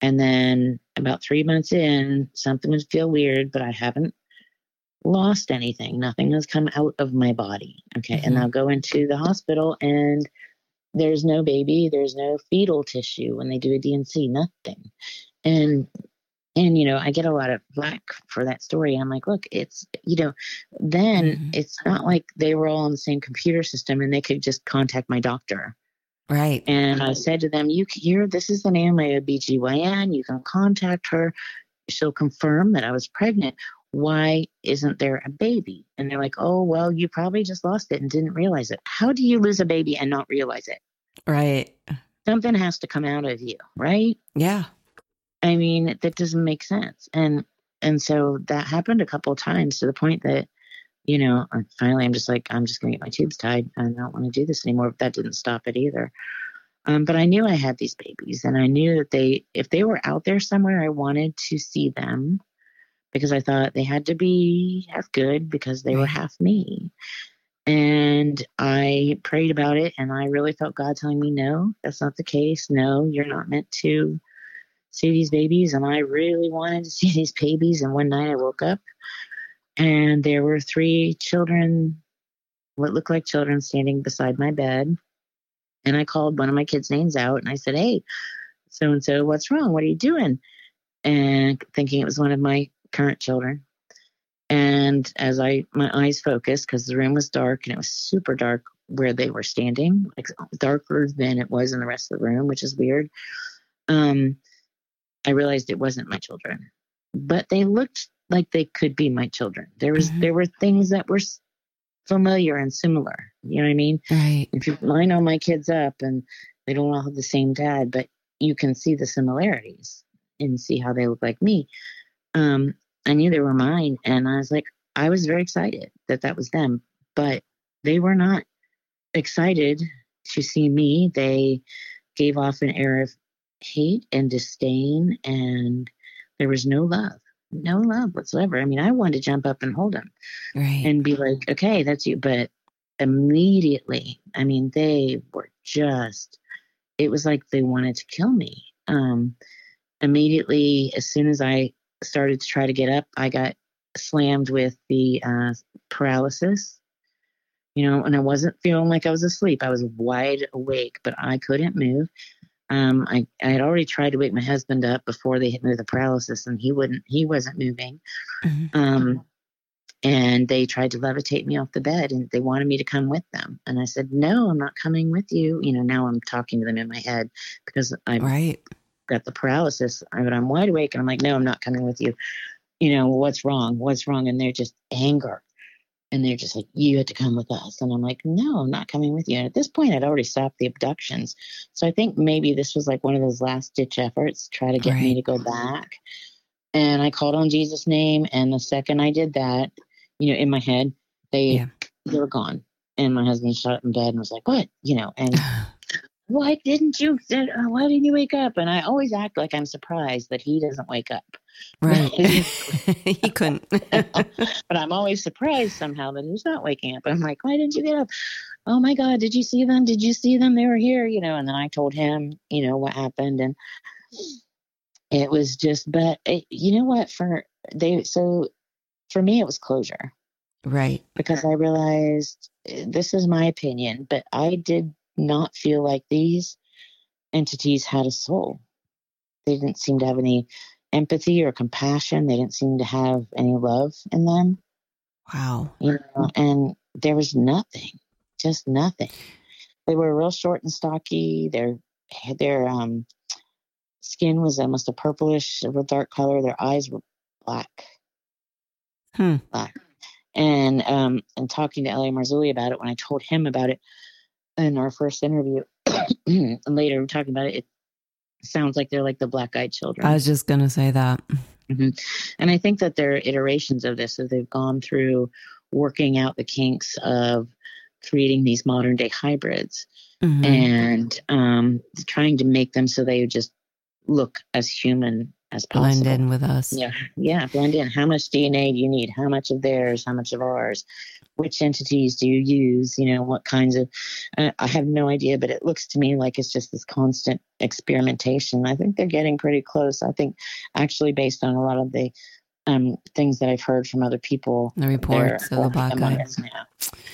[SPEAKER 2] And then about three months in, something would feel weird, but I haven't lost anything. Nothing has come out of my body. Okay. Mm-hmm. And I'll go into the hospital and there's no baby, there's no fetal tissue when they do a D&C, nothing. And and you know i get a lot of flack for that story i'm like look it's you know then mm-hmm. it's not like they were all on the same computer system and they could just contact my doctor
[SPEAKER 1] Right.
[SPEAKER 2] And I said to them, You here, this is the name of my OBGYN. You can contact her. She'll confirm that I was pregnant. Why isn't there a baby? And they're like, Oh, well, you probably just lost it and didn't realize it. How do you lose a baby and not realize it?
[SPEAKER 1] Right.
[SPEAKER 2] Something has to come out of you, right?
[SPEAKER 1] Yeah.
[SPEAKER 2] I mean, that doesn't make sense. And and so that happened a couple of times to the point that you know, finally I'm just like, I'm just going to get my tubes tied. I don't want to do this anymore. But that didn't stop it either. Um, but I knew I had these babies and I knew that they, if they were out there somewhere, I wanted to see them because I thought they had to be half good because they were half me. And I prayed about it and I really felt God telling me, no, that's not the case. No, you're not meant to see these babies. And I really wanted to see these babies. And one night I woke up and there were three children, what looked like children, standing beside my bed. And I called one of my kids' names out and I said, Hey, so and so, what's wrong? What are you doing? And thinking it was one of my current children. And as I, my eyes focused, because the room was dark and it was super dark where they were standing, like darker than it was in the rest of the room, which is weird. Um, I realized it wasn't my children, but they looked like they could be my children. There was mm-hmm. there were things that were familiar and similar. You know what I mean?
[SPEAKER 1] Right.
[SPEAKER 2] If you line all my kids up and they don't all have the same dad, but you can see the similarities and see how they look like me. Um, I knew they were mine, and I was like, I was very excited that that was them, but they were not excited to see me. They gave off an air of hate and disdain, and there was no love no love whatsoever. I mean, I wanted to jump up and hold him
[SPEAKER 1] right.
[SPEAKER 2] and be like, okay, that's you. But immediately, I mean, they were just, it was like they wanted to kill me. Um, immediately, as soon as I started to try to get up, I got slammed with the uh, paralysis. you know, and I wasn't feeling like I was asleep. I was wide awake, but I couldn't move. Um, I, I had already tried to wake my husband up before they hit me with the paralysis, and he wouldn't. He wasn't moving. Mm-hmm. Um, and they tried to levitate me off the bed, and they wanted me to come with them. And I said, "No, I'm not coming with you." You know, now I'm talking to them in my head because I
[SPEAKER 1] right.
[SPEAKER 2] got the paralysis, but I'm wide awake, and I'm like, "No, I'm not coming with you." You know, what's wrong? What's wrong? And they're just anger and they're just like, you had to come with us. And I'm like, no, I'm not coming with you. And at this point, I'd already stopped the abductions. So I think maybe this was like one of those last ditch efforts, to try to get right. me to go back. And I called on Jesus' name. And the second I did that, you know, in my head, they, yeah. they were gone. And my husband shut up in bed and was like, what? You know, and why didn't you, uh, why didn't you wake up? And I always act like I'm surprised that he doesn't wake up.
[SPEAKER 1] Right. he couldn't.
[SPEAKER 2] but I'm always surprised somehow that he's not waking up. I'm like, why didn't you get up? Oh my God, did you see them? Did you see them? They were here, you know. And then I told him, you know, what happened. And it was just, but it, you know what? For they, so for me, it was closure.
[SPEAKER 1] Right.
[SPEAKER 2] Because I realized this is my opinion, but I did not feel like these entities had a soul. They didn't seem to have any empathy or compassion. They didn't seem to have any love in them.
[SPEAKER 1] Wow.
[SPEAKER 2] You know, and there was nothing, just nothing. They were real short and stocky. Their their um, skin was almost a purplish, a dark color. Their eyes were black.
[SPEAKER 1] Hmm.
[SPEAKER 2] Black. And um, and talking to L.A. Marzulli about it, when I told him about it in our first interview, and later we're talking about it, it sounds like they're like the black eyed children.
[SPEAKER 1] I was just going to say that.
[SPEAKER 2] Mm-hmm. And I think that there are iterations of this as they've gone through working out the kinks of creating these modern day hybrids mm-hmm. and um, trying to make them so they just look as human as possible.
[SPEAKER 1] Blend in with us.
[SPEAKER 2] Yeah, yeah, blend in. How much DNA do you need? How much of theirs? How much of ours? which entities do you use you know what kinds of uh, i have no idea but it looks to me like it's just this constant experimentation i think they're getting pretty close i think actually based on a lot of the um, things that I've heard from other people.
[SPEAKER 1] The reports of the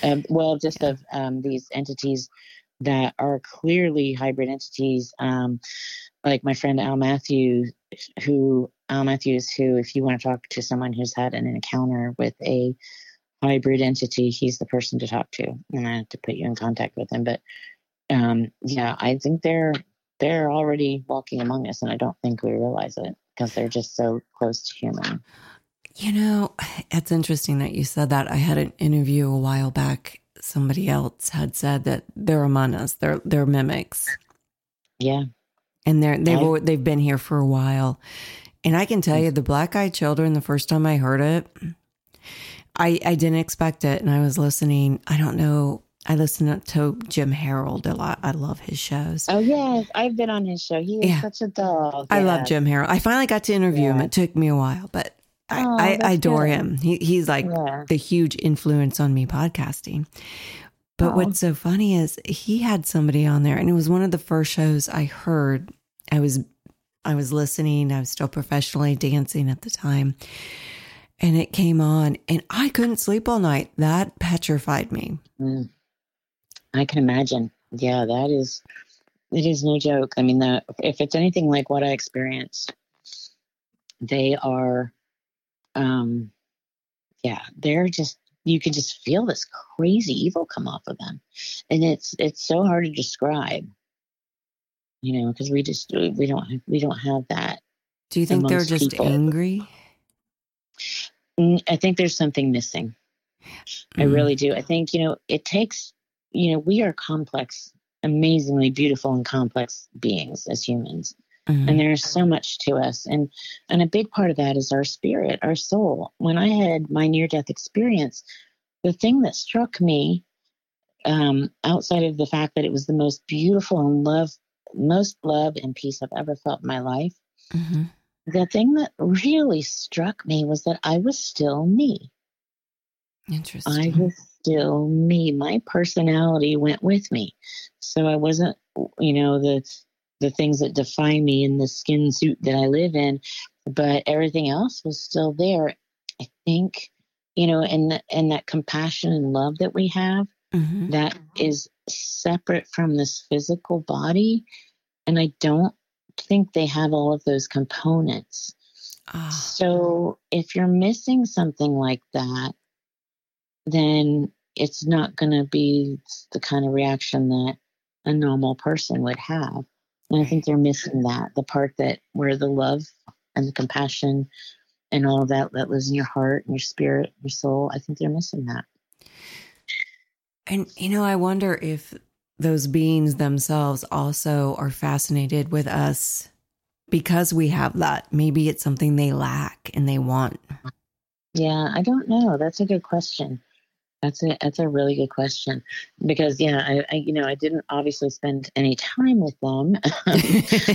[SPEAKER 2] um, well, just yeah. of um, these entities that are clearly hybrid entities, um, like my friend Al Matthews, who Al Matthews, who, if you want to talk to someone who's had an encounter with a hybrid entity, he's the person to talk to, and I have to put you in contact with him. But um, yeah, I think they're they're already walking among us, and I don't think we realize it because they're just so close to human.
[SPEAKER 1] You know, it's interesting that you said that. I had an interview a while back. Somebody else had said that they're among us. They're they're mimics.
[SPEAKER 2] Yeah,
[SPEAKER 1] and they're they've I, they've been here for a while. And I can tell you, the black eyed children. The first time I heard it, I, I didn't expect it. And I was listening. I don't know. I listen to Jim Harold a lot. I love his shows.
[SPEAKER 2] Oh, yes, I've been on his show. He is yeah. such a dog.
[SPEAKER 1] I love Jim Harold. I finally got to interview yeah. him. It took me a while, but I, oh, I, I adore good. him. He, he's like yeah. the huge influence on me podcasting. But what's so funny is he had somebody on there, and it was one of the first shows I heard. I was I was listening. I was still professionally dancing at the time and it came on and I couldn't sleep all night. That petrified me.
[SPEAKER 2] Mm. I can imagine. Yeah, that is, it is no joke. I mean, the, if it's anything like what I experienced, they are, um, yeah, they're just, you can just feel this crazy evil come off of them. And it's, it's so hard to describe, you know, because we just, we don't, we don't have that.
[SPEAKER 1] Do you think they're just people. angry?
[SPEAKER 2] I think there's something missing. Mm. I really do. I think, you know, it takes, you know, we are complex, amazingly beautiful and complex beings as humans. Mm-hmm. And there's so much to us. And and a big part of that is our spirit, our soul. When I had my near death experience, the thing that struck me, um, outside of the fact that it was the most beautiful and love, most love and peace I've ever felt in my life, mm-hmm the thing that really struck me was that I was still me.
[SPEAKER 1] Interesting.
[SPEAKER 2] I was still me. My personality went with me. So I wasn't, you know, the the things that define me in the skin suit that I live in, but everything else was still there. I think, you know, and and that compassion and love that we have mm-hmm. that is separate from this physical body. And I don't think they have all of those components. Oh. So if you're missing something like that, then it's not going to be the kind of reaction that a normal person would have. And I think they're missing that the part that where the love and the compassion and all of that that lives in your heart and your spirit, your soul. I think they're missing that.
[SPEAKER 1] And, you know, I wonder if those beings themselves also are fascinated with us because we have that. Maybe it's something they lack and they want.
[SPEAKER 2] Yeah, I don't know. That's a good question. That's a that's a really good question because yeah, I, I you know I didn't obviously spend any time with them,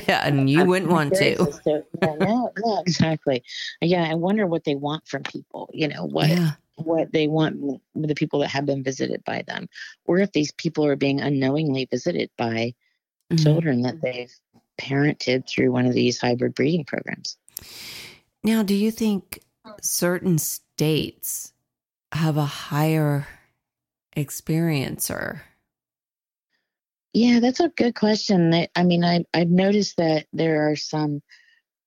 [SPEAKER 1] yeah, and you I'm wouldn't want to.
[SPEAKER 2] to yeah, no, no, exactly. Yeah, I wonder what they want from people. You know what yeah. what they want the people that have been visited by them, or if these people are being unknowingly visited by mm-hmm. children that they've parented through one of these hybrid breeding programs.
[SPEAKER 1] Now, do you think certain states have a higher experiencer?
[SPEAKER 2] Yeah, that's a good question. I mean, I, I've noticed that there are some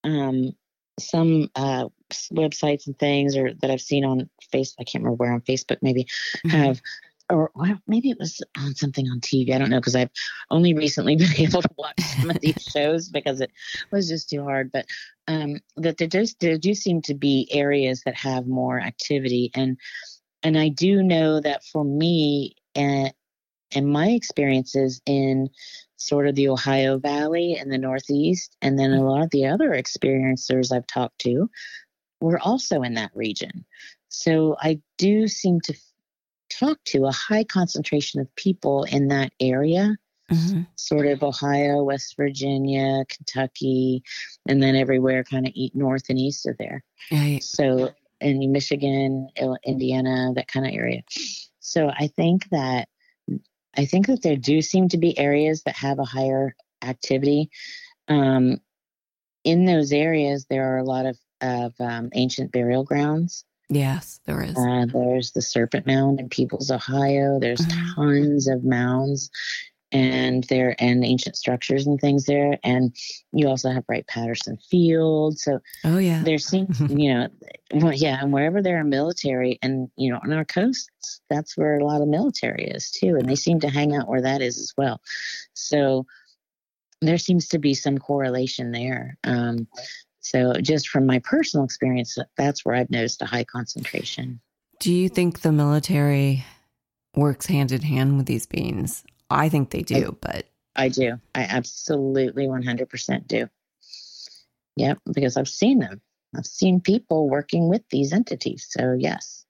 [SPEAKER 2] um, some uh, websites and things or that I've seen on Facebook. I can't remember where on Facebook maybe mm-hmm. have or, or maybe it was on something on TV. I don't know because I've only recently been able to watch some of these shows because it was just too hard. But um, that there just there do seem to be areas that have more activity, and and I do know that for me and uh, and my experiences in sort of the Ohio Valley and the Northeast, and then a mm-hmm. lot of the other experiencers I've talked to were also in that region. So I do seem to talk to a high concentration of people in that area. Mm-hmm. Sort of Ohio, West Virginia, Kentucky, and then everywhere kind of eat north and east of there. Right. So in Michigan, Indiana, that kind of area. So I think that I think that there do seem to be areas that have a higher activity. Um, in those areas, there are a lot of of um, ancient burial grounds.
[SPEAKER 1] Yes, there is.
[SPEAKER 2] Uh, there's the Serpent Mound in Peebles, Ohio. There's mm-hmm. tons of mounds and there and ancient structures and things there. And you also have Wright Patterson Field. So
[SPEAKER 1] oh yeah,
[SPEAKER 2] there seems you know, well, yeah, and wherever there are military and you know on our coasts, that's where a lot of military is too, and they seem to hang out where that is as well. So there seems to be some correlation there. Um, so, just from my personal experience, that's where I've noticed a high concentration.
[SPEAKER 1] Do you think the military works hand in hand with these beings? I think they do, I, but
[SPEAKER 2] I do. I absolutely 100% do. Yep, because I've seen them. I've seen people working with these entities. So, yes,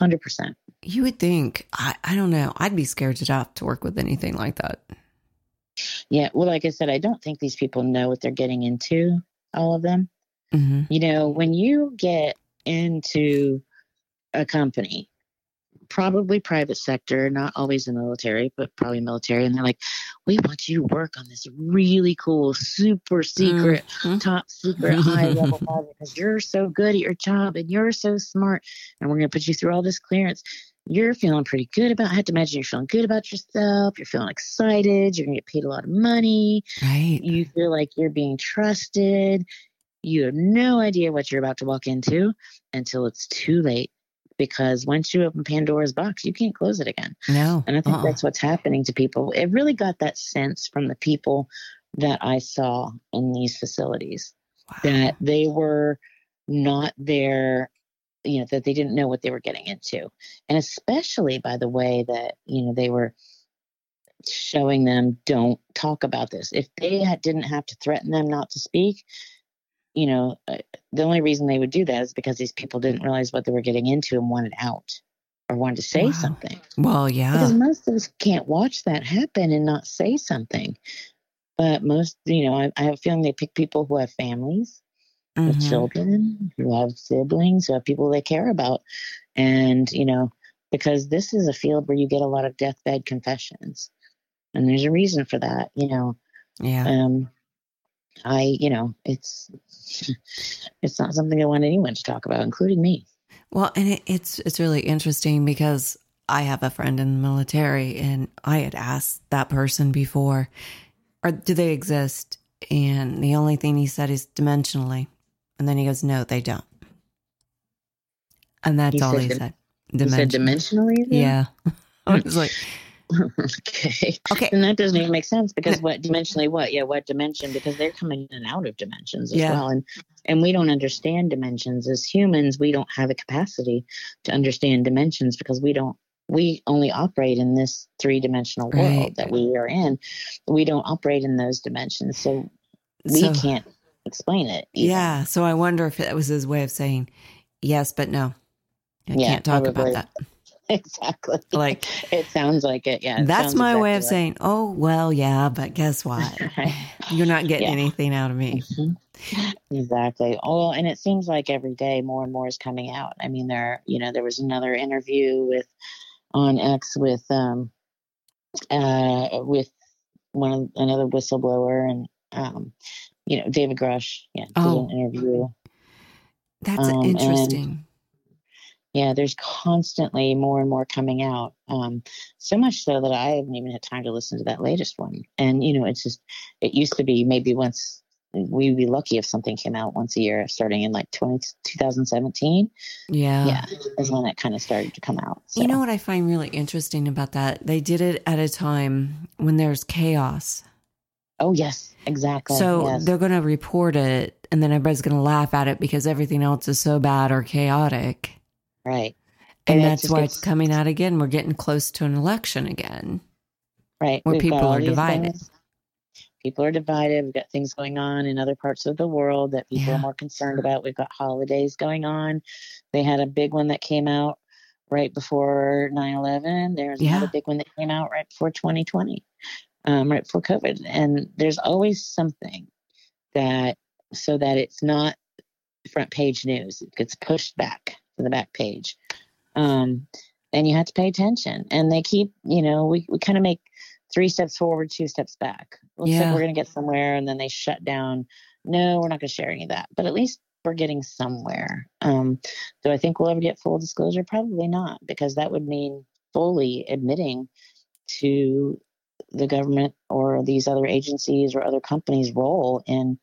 [SPEAKER 2] 100%.
[SPEAKER 1] You would think, I, I don't know, I'd be scared to death to work with anything like that.
[SPEAKER 2] Yeah, well, like I said, I don't think these people know what they're getting into all of them. Mm-hmm. You know, when you get into a company, probably private sector, not always the military, but probably military, and they're like, we want you to work on this really cool, super secret, mm-hmm. top secret, high level project because you're so good at your job and you're so smart, and we're going to put you through all this clearance you're feeling pretty good about. I have to imagine you're feeling good about yourself. You're feeling excited. You're gonna get paid a lot of money.
[SPEAKER 1] Right.
[SPEAKER 2] You feel like you're being trusted. You have no idea what you're about to walk into until it's too late. Because once you open Pandora's box, you can't close it again.
[SPEAKER 1] No.
[SPEAKER 2] And I think uh-uh. that's what's happening to people. It really got that sense from the people that I saw in these facilities wow. that they were not there you know that they didn't know what they were getting into and especially by the way that you know they were showing them don't talk about this if they had, didn't have to threaten them not to speak you know uh, the only reason they would do that is because these people didn't realize what they were getting into and wanted out or wanted to say wow. something
[SPEAKER 1] well yeah
[SPEAKER 2] because most of us can't watch that happen and not say something but most you know I, I have a feeling they pick people who have families mm-hmm. with children, who have siblings, who have people they care about. And, you know, because this is a field where you get a lot of deathbed confessions. And there's a reason for that, you know.
[SPEAKER 1] Yeah.
[SPEAKER 2] Um, I, you know, it's it's not something I want anyone to talk about, including me.
[SPEAKER 1] Well, and it, it's it's really interesting because I have a friend in the military, and I had asked that person before, or do they exist? And the only thing he said is dimensionally. And then he goes, no, they don't. And that's
[SPEAKER 2] He
[SPEAKER 1] all
[SPEAKER 2] said
[SPEAKER 1] he said.
[SPEAKER 2] You said dimensionally? then?
[SPEAKER 1] Yeah. I was like,
[SPEAKER 2] okay.
[SPEAKER 1] okay.
[SPEAKER 2] And that doesn't even make sense because what dimensionally what? Yeah, what dimension? Because they're coming in and out of dimensions as
[SPEAKER 1] Yeah.
[SPEAKER 2] well. And and we don't understand dimensions. As humans, we don't have a capacity to understand dimensions because we don't we only operate in this three dimensional world
[SPEAKER 1] Right.
[SPEAKER 2] that we are in. We don't operate in those dimensions. So we
[SPEAKER 1] So-
[SPEAKER 2] can't explain it. even.
[SPEAKER 1] Yeah. So I wonder if it was his way of saying yes, but no. I
[SPEAKER 2] Yeah,
[SPEAKER 1] can't talk
[SPEAKER 2] probably.
[SPEAKER 1] about that.
[SPEAKER 2] Exactly.
[SPEAKER 1] Like,
[SPEAKER 2] it sounds like it. Yeah. it
[SPEAKER 1] that's my way of
[SPEAKER 2] exactly
[SPEAKER 1] saying, oh, well, yeah, but guess what? You're not getting
[SPEAKER 2] Yeah.
[SPEAKER 1] anything out of me.
[SPEAKER 2] Mhm. Exactly. Oh, and it seems like every day more and more is coming out. I mean, there, you know, there was another interview with on X with um uh with one of another whistleblower and um you know David Grusch. Yeah, did
[SPEAKER 1] Oh.
[SPEAKER 2] an interview.
[SPEAKER 1] That's
[SPEAKER 2] Um,
[SPEAKER 1] interesting.
[SPEAKER 2] Yeah, there's constantly more and more coming out. Um, so much so that I haven't even had time to listen to that latest one. And you know, it's just it used to be maybe once we'd be lucky if something came out once a year, starting in like 20, 2017.
[SPEAKER 1] Yeah.
[SPEAKER 2] yeah, is when it kind of started to come out. So,
[SPEAKER 1] You know what I find really interesting about that? They did it at a time when there's chaos.
[SPEAKER 2] oh yes, exactly.
[SPEAKER 1] So
[SPEAKER 2] yes.
[SPEAKER 1] they're going to report it and then everybody's going to laugh at it because everything else is so bad or chaotic.
[SPEAKER 2] Right,
[SPEAKER 1] And
[SPEAKER 2] And
[SPEAKER 1] that's why
[SPEAKER 2] gets-
[SPEAKER 1] it's coming out again. We're getting close to an election again.
[SPEAKER 2] right.
[SPEAKER 1] where
[SPEAKER 2] We've
[SPEAKER 1] people are divided.
[SPEAKER 2] things. People are divided. We've got things going on in other parts of the world that people
[SPEAKER 1] Yeah.
[SPEAKER 2] are more concerned about. We've got holidays going on. They had a big one that came out right before 9-11 there's
[SPEAKER 1] Yeah.
[SPEAKER 2] another big one that came out right before 2020 um, right before covid and there's always something that so that it's not front page news it gets pushed back to the back page. Um, and you have to pay attention. And they keep you know we, we kind of make three steps forward two steps back. Looks
[SPEAKER 1] Yeah.
[SPEAKER 2] like we're going to get somewhere and then they shut down. No we're not going to share any of that but at least we're getting somewhere. Um, do i think we'll ever get full disclosure? Probably not because that would mean fully admitting to the government or these other agencies or other companies role in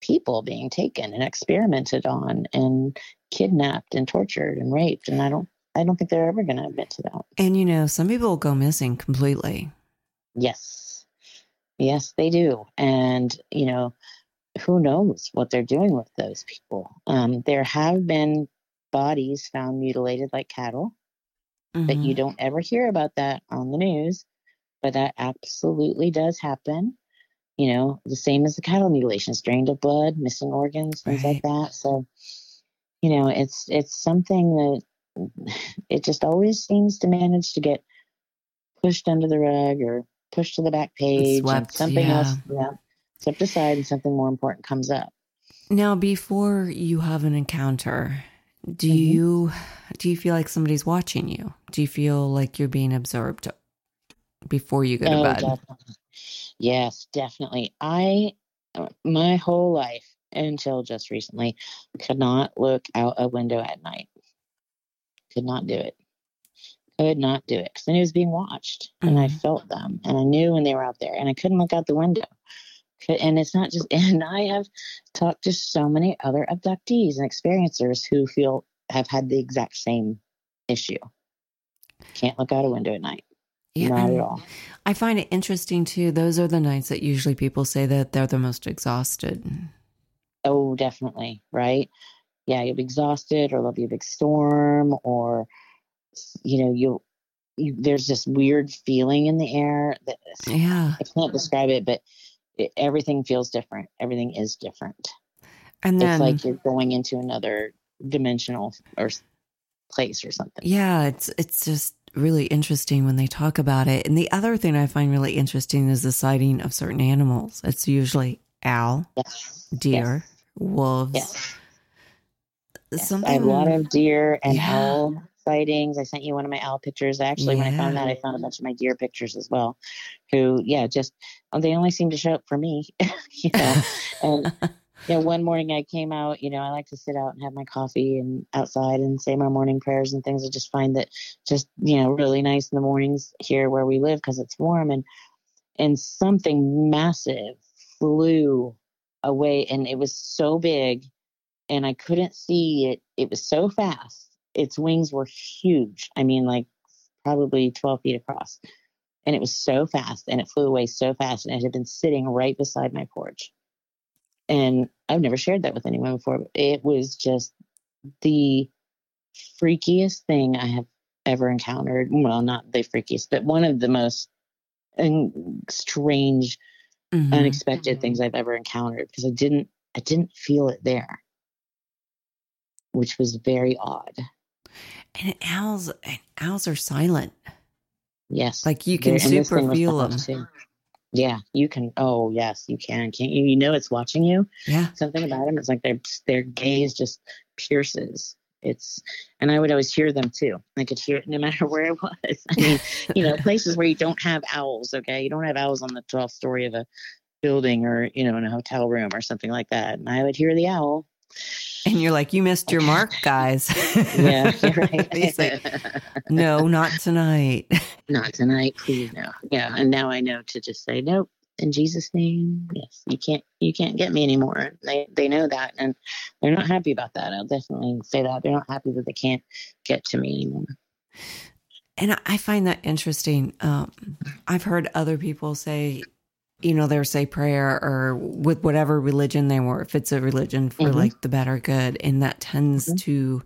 [SPEAKER 2] people being taken and experimented on and kidnapped and tortured and raped and i don't i don't think they're ever going to admit to that.
[SPEAKER 1] And you know, some people go missing completely.
[SPEAKER 2] yes. Yes they do. And you know who knows what they're doing with those people. Um, there have been bodies found mutilated like cattle but
[SPEAKER 1] Mhm.
[SPEAKER 2] you don't ever hear about that on the news but that absolutely does happen. You know the same as the cattle mutilations drained of blood missing organs things like that. So you know it's it's something that it just always seems to manage to get pushed under the rug or pushed to the back page and
[SPEAKER 1] Swept,
[SPEAKER 2] something
[SPEAKER 1] yeah.
[SPEAKER 2] else yeah swept aside and something more important comes up
[SPEAKER 1] Now, before you have an encounter, do
[SPEAKER 2] Mhm.
[SPEAKER 1] you do you feel like somebody's watching you? Do you feel like you're being observed before you go to
[SPEAKER 2] Oh,
[SPEAKER 1] bed?
[SPEAKER 2] definitely. Yes, definitely. I, uh, my whole life until just recently, could not look out a window at night. Could not do it. Could not do it because I knew it was being watched and I
[SPEAKER 1] Mhm.
[SPEAKER 2] felt them and I knew when they were out there and I couldn't look out the window. And it's not just, and I have talked to so many other abductees and experiencers who feel have had the exact same issue. Can't look out a window at night. not at all.
[SPEAKER 1] I find it interesting too. Those are the nights that usually people say that they're the most exhausted.
[SPEAKER 2] Oh, definitely. Right. Yeah, you'll be exhausted, or there'll be a big storm, or you know, you'll. You, there's this weird feeling in the air that
[SPEAKER 1] Yeah.
[SPEAKER 2] I can't describe it, but it, everything feels different. Everything is different.
[SPEAKER 1] And then
[SPEAKER 2] it's like you're going into another dimensional or place or something.
[SPEAKER 1] Yeah, it's it's just really interesting when they talk about it. And the other thing I find really interesting is the sighting of certain animals. It's usually owl,
[SPEAKER 2] Yes.
[SPEAKER 1] deer, wolves.
[SPEAKER 2] Yes. yes.
[SPEAKER 1] Something
[SPEAKER 2] I have a lot of deer and
[SPEAKER 1] Yeah.
[SPEAKER 2] owl sightings. I sent you one of my owl pictures. Actually, when I found that, I found a bunch of my deer pictures as well. Who, yeah, just oh, they only seem to show up for me, you know. and yeah, one morning I came out, you know, I like to sit out and have my coffee and outside and say my morning prayers and things. I just find that just, you know, really nice in the mornings here where we live because it's warm and and something massive flew away and it was so big and I couldn't see it. It was so fast. Its wings were huge. I mean, like probably 12 feet across. And it was so fast and it flew away so fast and it had been sitting right beside my porch. And I've never shared that with anyone before. It was just the freakiest thing I have ever encountered. Well, not the freakiest, but one of the most strange, mm-hmm. unexpected things I've ever encountered because I didn't I didn't feel it there, which was very odd.
[SPEAKER 1] And owls and owls are silent.
[SPEAKER 2] Yes,
[SPEAKER 1] like you can They're, super feel them. Too.
[SPEAKER 2] Yeah, you can. Oh, yes, you can. Can't you? You know, it's watching you.
[SPEAKER 1] Yeah.
[SPEAKER 2] Something about them. It's like their their gaze just pierces. It's, and I would always hear them too. I could hear it no matter where I was. I mean, you know, places where you don't have owls. Okay, you don't have owls on the 12th story of a building or you know in a hotel room or something like that. And I would hear the owl.
[SPEAKER 1] And you're like, you missed your mark, guys.
[SPEAKER 2] yeah, right.
[SPEAKER 1] like, no, not tonight.
[SPEAKER 2] not tonight, please no. Yeah, and now I know to just say nope in Jesus' name. Yes, you can't you can't get me anymore. They they know that, and they're not happy about that. I'll definitely say that they're not happy that they can't get to me anymore.
[SPEAKER 1] And I find that interesting. Um, I've heard other people say, you know, they'll say prayer or with whatever religion they were, if it's a religion for mm-hmm. like the better good, and that tends mm-hmm. to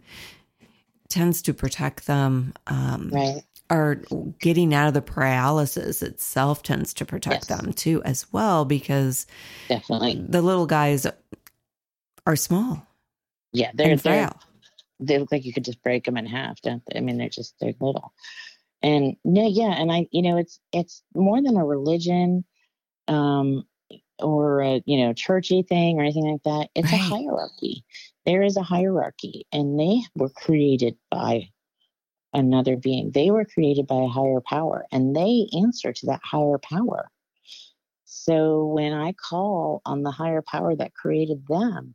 [SPEAKER 1] tends to protect them. Um,
[SPEAKER 2] right
[SPEAKER 1] are getting out of the paralysis itself tends to protect yes. them too as well because
[SPEAKER 2] definitely.
[SPEAKER 1] the little guys are small
[SPEAKER 2] yeah they're frail. they look like you could just break them in half don't they? I mean they're just they're little. And no yeah and i you know it's it's more than a religion um or a you know churchy thing or anything like that. It's right. a hierarchy. There is a hierarchy and they were created by another being. They were created by a higher power and they answer to that higher power. So when I call on the higher power that created them,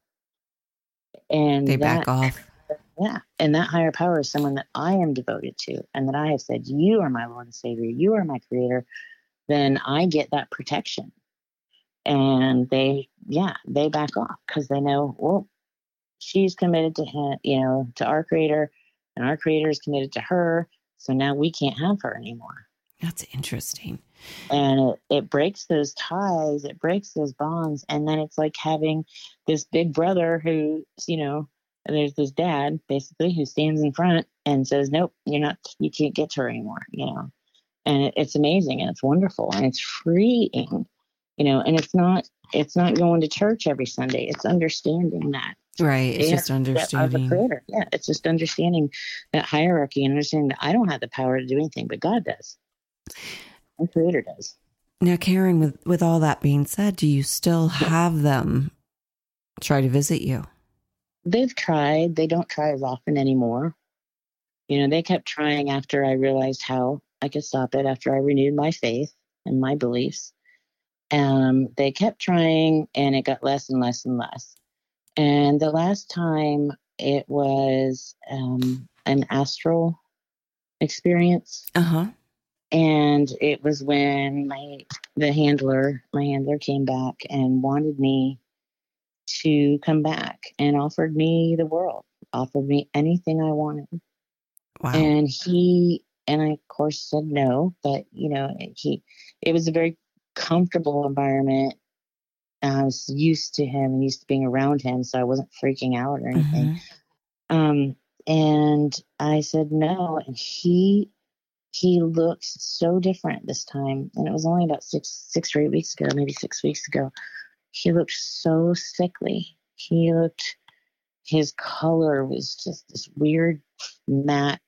[SPEAKER 2] and
[SPEAKER 1] they
[SPEAKER 2] that,
[SPEAKER 1] back off.
[SPEAKER 2] Yeah. And that higher power is someone that I am devoted to and that I have said, You are my Lord and Savior, you are my creator, then I get that protection. And they, yeah, they back off because they know, well, she's committed to him, you know, to our creator and our creator is committed to her. So now we can't have her anymore.
[SPEAKER 1] That's interesting.
[SPEAKER 2] And it, it breaks those ties, it breaks those bonds. And then it's like having this big brother who, you know, there's this dad basically who stands in front and says, Nope, you're not, you can't get to her anymore, you know. And it, it's amazing and it's wonderful and it's freeing, you know, and it's not, it's not going to church every Sunday. It's understanding that
[SPEAKER 1] Right. It's just understanding.
[SPEAKER 2] creator. Yeah. It's just understanding that hierarchy and understanding that I don't have the power to do anything, but God does. My creator does.
[SPEAKER 1] Now, Karin, with, with all that being said, do you still have them try to visit you?
[SPEAKER 2] They've tried. They don't try as often anymore. You know, they kept trying after I realized how I could stop it, after I renewed my faith and my beliefs. Um, they kept trying and it got less and less and less. And the last time it was um, an astral experience.
[SPEAKER 1] Uh huh.
[SPEAKER 2] And it was when my the handler, my handler came back and wanted me to come back and offered me the world, offered me anything I wanted. Wow. And he and I of course said no, but you know, he it was a very comfortable environment I was used to him and used to being around him, so I wasn't freaking out or anything. Mm-hmm. Um, and I said no, and he he looked so different this time, and it was only about six six or eight weeks ago, maybe six weeks ago. He looked so sickly. He looked his color was just this weird matte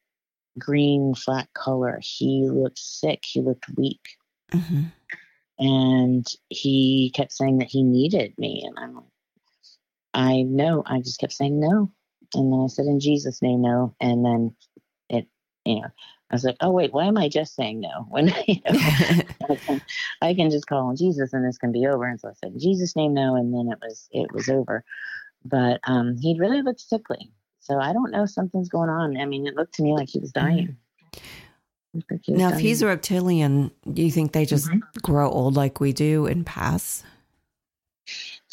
[SPEAKER 2] green flat color. He looked sick. He looked weak. Mm-hmm. And he kept saying that he needed me. And I'm like, I know. I just kept saying no. And then I said, in Jesus' name, no. And then it, you know, I was like, oh wait, why am I just saying no? When you know, I, can, I can just call on Jesus and this can be over. And so I said, in Jesus name no, and then it was it was over. But um, he really looked sickly. So I don't know something's going on. I mean, it looked to me like he was dying.
[SPEAKER 1] Like he was now, if he's a reptilian, do you think they just mm-hmm. grow old like we do and pass?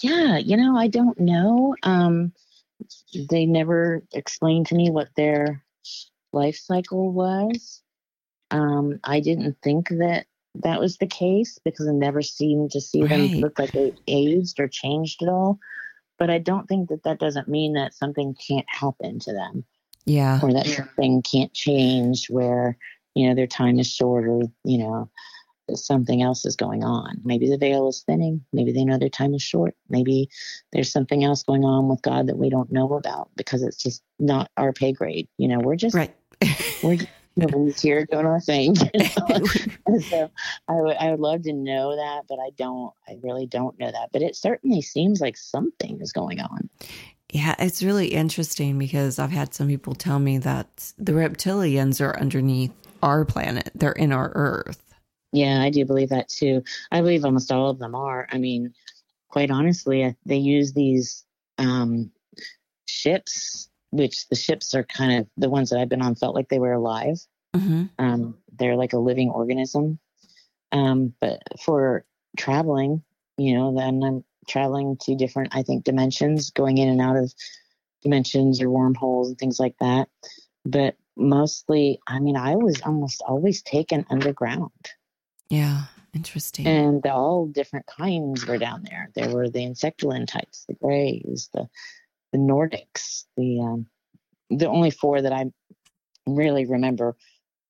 [SPEAKER 2] Yeah, you know, I don't know. Um, they never explained to me what their life cycle was. Um, I didn't think that that was the case because I never seemed to see right. them look like they aged or changed at all. But I don't think that that doesn't mean that something can't happen to them.
[SPEAKER 1] Yeah.
[SPEAKER 2] Or that yeah. something can't change where, you know, their time is shorter, you know, something else is going on. Maybe the veil is thinning. Maybe they know their time is short. Maybe there's something else going on with God that we don't know about because it's just not our pay grade. You know, we're just
[SPEAKER 1] right.
[SPEAKER 2] we're nobody's here doing our thing. You know? so I would I would love to know that, but I don't. I really don't know that. But it certainly seems like something is going on.
[SPEAKER 1] Yeah, it's really interesting because I've had some people tell me that the reptilians are underneath our planet. They're in our Earth
[SPEAKER 2] yeah, I do believe that too. I believe almost all of them are. I mean, quite honestly, they use these um, ships, which the ships are kind of the ones that I've been on felt like they were alive. Mm-hmm. Um, they're like a living organism. Um, but for traveling, you know, then I'm traveling to different, I think, dimensions, going in and out of dimensions or wormholes and things like that. But mostly, I mean, I was almost always taken underground.
[SPEAKER 1] Yeah, interesting.
[SPEAKER 2] And all different kinds were down there. There were the insectoid types, the grays, the the Nordics, the um, the only four that I really remember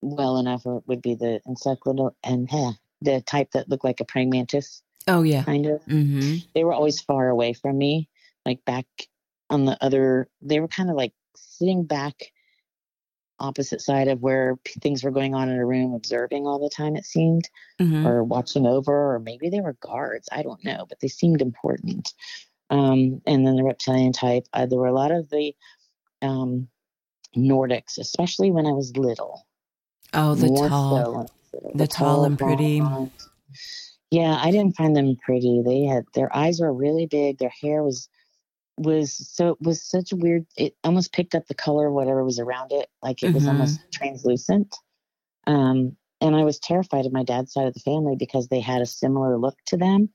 [SPEAKER 2] well enough would be the insectoid and eh, the type that looked like a praying mantis.
[SPEAKER 1] Oh yeah,
[SPEAKER 2] kind of. Mm-hmm. They were always far away from me, like back on the other. They were kind of like sitting back opposite side of where things were going on in a room, observing all the time, it seemed, mm-hmm. or watching over, or maybe they were guards. I don't know, but they seemed important. Um, and then the reptilian type, uh, there were a lot of the um, Nordics, especially when I was little.
[SPEAKER 1] Oh, the tall, so the, the, tall, tall and pretty.
[SPEAKER 2] Yeah, I didn't find them pretty. They had their eyes were really big. Their hair was was so it was such a weird it almost picked up the color of whatever was around it like it mm-hmm. was almost translucent. Um and i was terrified of my dad's side of the family because they had a similar look to them.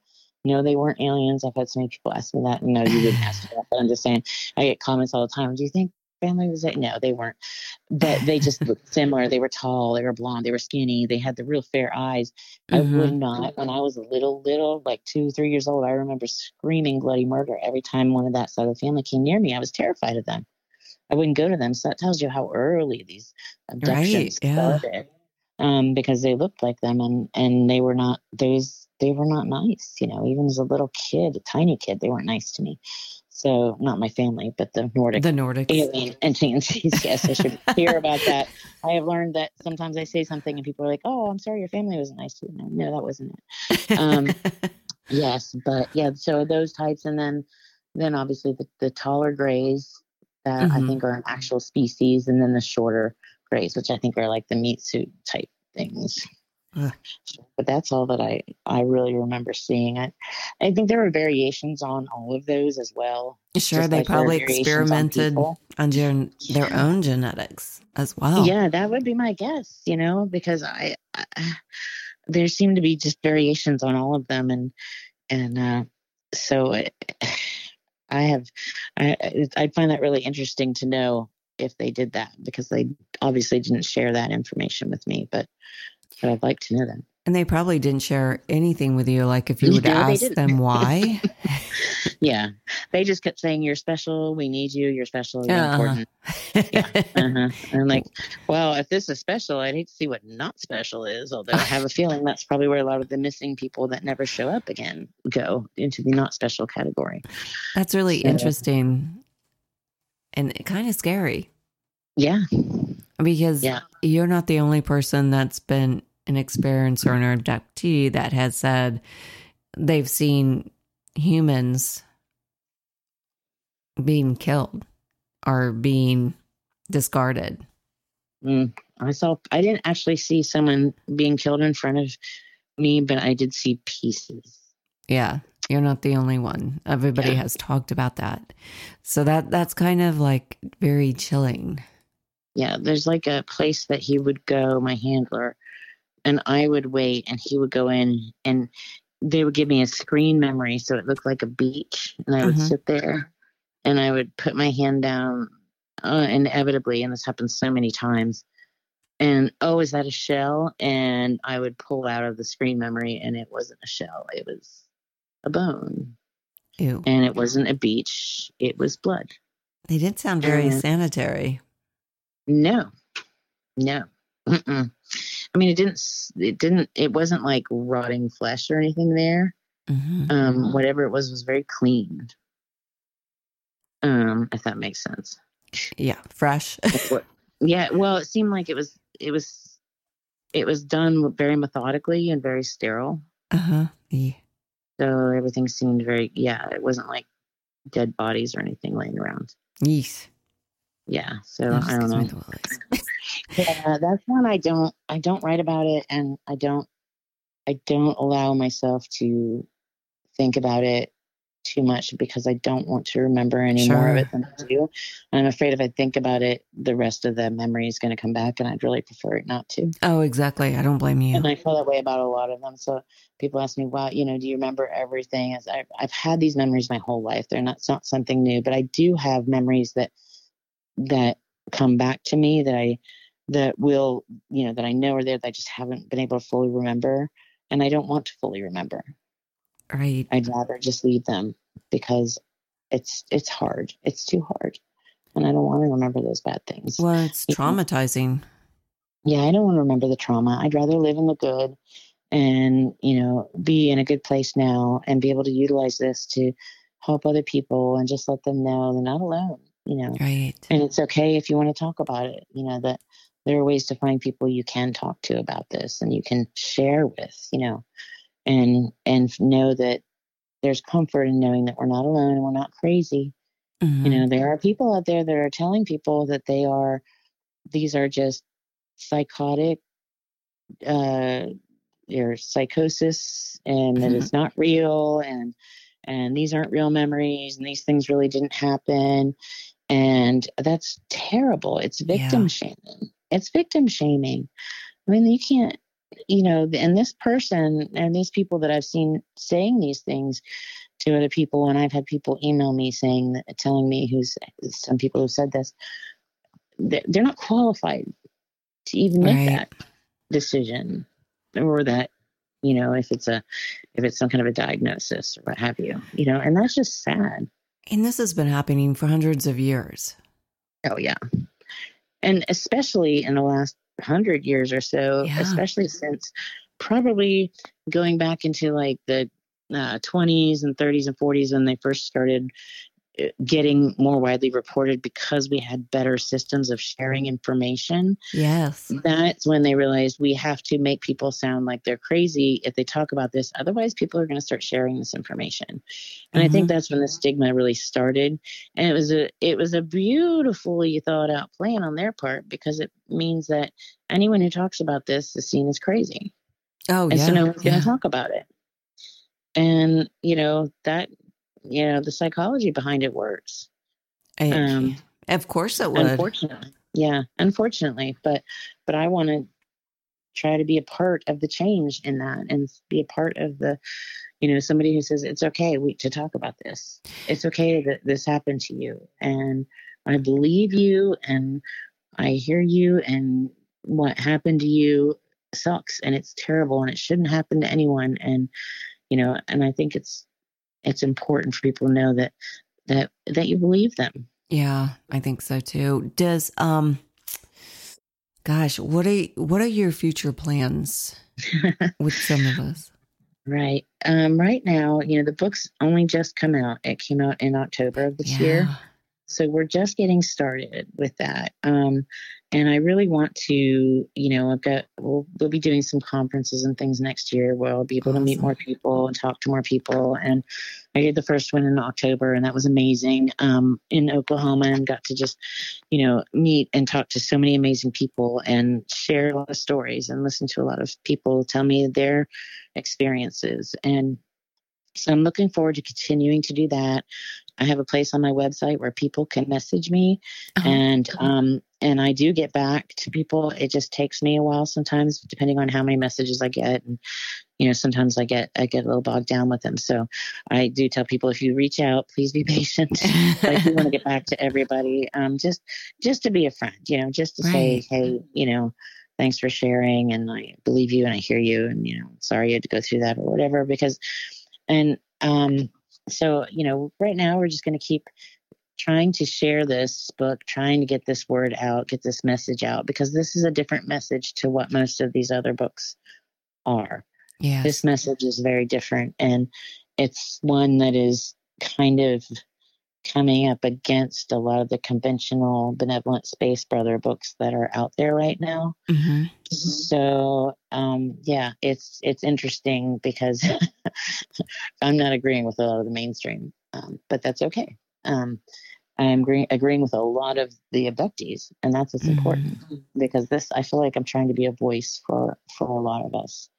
[SPEAKER 2] You know they weren't aliens. I've had so many people ask me that. No you didn't ask me that but i'm just saying i get comments all the time. Do you think family was that? No, they weren't. But they just looked similar. They were tall, they were blonde, they were skinny, they had the real fair eyes. Mm-hmm. I would mm-hmm. not, when I was a little, little, like two, three years old, I remember screaming bloody murder every time one of that side of the family came near me. I was terrified of them. I wouldn't go to them. So that tells you how early these abductions right, yeah. started. Um, because they looked like them and, and they were not those they were not nice, you know, even as a little kid, a tiny kid, they weren't nice to me. So not my family, but the Nordic,
[SPEAKER 1] the Nordic
[SPEAKER 2] alien entities. Yes, I should hear about that. I have learned that sometimes I say something and people are like, "Oh, I'm sorry, your family wasn't nice to you." No, no that wasn't it. Um, yes, but yeah. So those types, and then then obviously the, the taller grays that mm-hmm. I think are an actual species, and then the shorter grays, which I think are like the meat suit type things. But that's all that I, I really remember seeing. I, I think there were variations on all of those as well.
[SPEAKER 1] Sure, they like probably experimented on, on their, their yeah. own genetics as well.
[SPEAKER 2] Yeah, that would be my guess, you know, because I, I there seem to be just variations on all of them. And, and uh, so it, I have, I, I find that really interesting to know if they did that because they obviously didn't share that information with me. But but I'd like to know that.
[SPEAKER 1] And they probably didn't share anything with you, like if you would no, ask them why.
[SPEAKER 2] yeah, they just kept saying, "You're special. We need you. You're special. You're uh-huh. important." yeah. Uh-huh. And I'm like, well, if this is special, I'd hate to see what not special is. Although I have a feeling that's probably where a lot of the missing people that never show up again go into the not special category.
[SPEAKER 1] That's really so, interesting and kind of scary.
[SPEAKER 2] Yeah.
[SPEAKER 1] Because yeah. you're not the only person that's been an experiencer or an abductee that has said they've seen humans being killed or being discarded.
[SPEAKER 2] Mm, I saw. I didn't actually see someone being killed in front of me, but I did see pieces.
[SPEAKER 1] Yeah, you're not the only one. Everybody
[SPEAKER 2] Yeah.
[SPEAKER 1] has talked about that. So that that's kind of like very chilling.
[SPEAKER 2] Yeah, there's like a place that he would go, my handler, and I would wait, and he would go in, and they would give me a screen memory, so it looked like a beach, and I would
[SPEAKER 1] Mhm.
[SPEAKER 2] sit there, and I would put my hand down, uh, inevitably, and this happens so many times. And oh, is that a shell? And I would pull out of the screen memory, and it wasn't a shell; it was a bone,
[SPEAKER 1] Ew.
[SPEAKER 2] and it wasn't a beach; it was blood.
[SPEAKER 1] They didn't sound very
[SPEAKER 2] And-
[SPEAKER 1] sanitary.
[SPEAKER 2] No, no. Mm-mm. I mean, it didn't. It didn't. It wasn't like rotting flesh or anything there.
[SPEAKER 1] Mm-hmm.
[SPEAKER 2] Um, whatever it was was very clean. Um, if that makes sense.
[SPEAKER 1] Yeah, fresh.
[SPEAKER 2] Yeah. Well, it seemed like it was. It was. It was done very methodically and very sterile.
[SPEAKER 1] uh huh. Yeah.
[SPEAKER 2] So everything seemed very. Yeah, it wasn't like dead bodies or anything laying around.
[SPEAKER 1] Yeast.
[SPEAKER 2] Yeah. So I don't know. Yeah, that's one I don't I don't write about it and I don't I don't allow myself to think about it too much because I don't want to remember any more of it than I do. I'm afraid if I think about it, the rest of the memory is going to come back and I'd really prefer it not to.
[SPEAKER 1] Oh, exactly. I don't blame you.
[SPEAKER 2] And I feel that way about a lot of them. So people ask me, "Wow, you know, do you remember everything?" As I've, I've had these memories my whole life. They're not not something new, but I do have memories that that come back to me that I that will, you know, that I know are there that I just haven't been able to fully remember, and I don't want to fully remember.
[SPEAKER 1] Right.
[SPEAKER 2] I'd rather just leave them because it's it's hard. It's too hard, and I don't want to remember those bad things.
[SPEAKER 1] Well, it's traumatizing.
[SPEAKER 2] yeah, I don't want to remember the trauma. I'd rather live in the good and, you know, be in a good place now and be able to utilize this to help other people and just let them know they're not alone, you know.
[SPEAKER 1] Right.
[SPEAKER 2] And it's okay if you want to talk about it, you know, that there are ways to find people you can talk to about this and you can share with, you know, and and know that there's comfort in knowing that we're not alone and we're not crazy
[SPEAKER 1] Mhm.
[SPEAKER 2] you know, there are people out there that are telling people that they are, these are just psychotic, uh, or psychosis, and that
[SPEAKER 1] Mhm.
[SPEAKER 2] it's not real, and and these aren't real memories, and these things really didn't happen, and that's terrible. It's victim
[SPEAKER 1] Yeah.
[SPEAKER 2] shaming. It's victim shaming. I mean, you can't, you know, and this person and these people that I've seen saying these things to other people, and I've had people email me saying telling me who's some people who said this, they're, not qualified to even make
[SPEAKER 1] Right.
[SPEAKER 2] that decision, or that, you know, if it's a, if it's some kind of a diagnosis or what have you, you know, and that's just sad.
[SPEAKER 1] And this has been happening for hundreds of years.
[SPEAKER 2] Oh yeah, and especially in the last hundred years or so,
[SPEAKER 1] Yeah.
[SPEAKER 2] especially since probably going back into like the uh, 20s and 30s and 40s when they first started Uh, getting more widely reported because we had better systems of sharing information.
[SPEAKER 1] Yes.
[SPEAKER 2] That's when they realized we have to make people sound like they're crazy if they talk about this. Otherwise, people are going to start sharing this information. And I think mm-hmm. that's when the stigma really started. And it was a it was a beautifully thought out plan on their part because it means that anyone who talks about this is seen as crazy.
[SPEAKER 1] Oh,
[SPEAKER 2] and
[SPEAKER 1] yeah.
[SPEAKER 2] so no one's going to talk about it. And you know that you know the psychology behind it works.
[SPEAKER 1] I-
[SPEAKER 2] um,
[SPEAKER 1] of course it would.
[SPEAKER 2] Unfortunately, yeah, unfortunately, but but I want to try to be a part of the change in that and be a part of the you know somebody who says it's okay we, to talk about this it's okay that this happened to you and i believe you and i hear you and what happened to you sucks and it's terrible and it shouldn't happen to anyone and you know and i think it's it's important for people to know that that that you believe them
[SPEAKER 1] Yeah, I think so too. Does um gosh, what are what are your future plans with some of us?
[SPEAKER 2] Right. Um, right now, you know, the book's only just come out. It came out in October of this year. So we're just getting started with that. Um, and I really want to, you know, I've got, we'll, we'll be doing some conferences and things next year where I'll be able to meet more people and talk to more people. And I did the first one in October, and that was amazing um, in Oklahoma, and got to just, you know, meet and talk to so many amazing people and share a lot of stories and listen to a lot of people tell me their experiences. And so I'm looking forward to continuing to do that. I have a place on my website where people can message me, uh-huh. and um, and I do get back to people. It just takes me a while sometimes, depending on how many messages I get, and you know sometimes I get I get a little bogged down with them. So I do tell people if you reach out, please be patient. I do want to get back to everybody, um, just just to be a friend, you know, just to right. say, hey, you know, thanks for sharing, and I believe you, and I hear you, and you know, sorry you had to go through that or whatever, because and um so, you know, right now we're just going to keep trying to share this book, trying to get this word out, get this message out, because this is a different message to what most of these other books are.
[SPEAKER 1] Yeah.
[SPEAKER 2] This message is very different. And it's one that is kind of coming up against a lot of the conventional benevolent space brother books that are out there right now. Mm-hmm. So um, yeah, it's it's interesting because I'm not agreeing with a lot of the mainstream, um, but that's okay. Um, I'm agree- agreeing with a lot of the abductees, and that's what's mm-hmm. important because this I feel like I'm trying to be a voice for for a lot of us.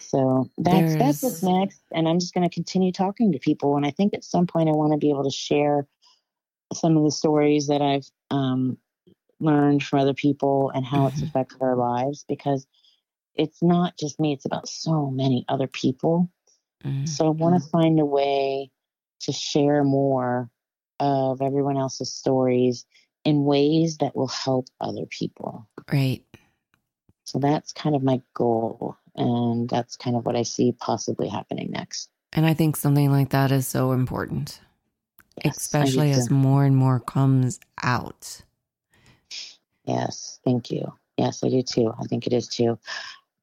[SPEAKER 2] So that's There's... that's what's next, and I'm just going to continue talking to people. And I think at some point I want to be able to share some of the stories that I've um, learned from other people and how mm-hmm. it's affected our lives because it's not just me; it's about so many other people. Mm-hmm. So I want to find a way to share more of everyone else's stories in ways that will help other people.
[SPEAKER 1] Right.
[SPEAKER 2] So that's kind of my goal. And that's kind of what I see possibly happening next.
[SPEAKER 1] And I think something like that is so important, yes, especially as more and more comes out.
[SPEAKER 2] Yes, thank you. Yes, I do too. I think it is too.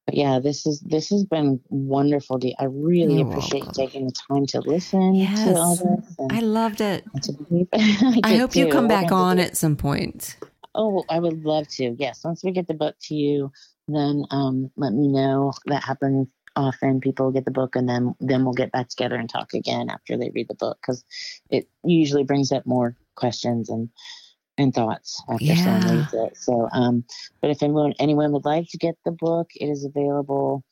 [SPEAKER 2] But yeah, this is this has been wonderful. I really You're appreciate welcome. you taking the time to listen yes, to all this.
[SPEAKER 1] I loved it. I, I hope too. you come back on at some point.
[SPEAKER 2] Oh, I would love to. Yes, once we get the book to you, then um, let me know. That happens often. People get the book, and then then we'll get back together and talk again after they read the book because it usually brings up more questions and and thoughts after yeah. someone reads it. So, um, but if anyone anyone would like to get the book, it is available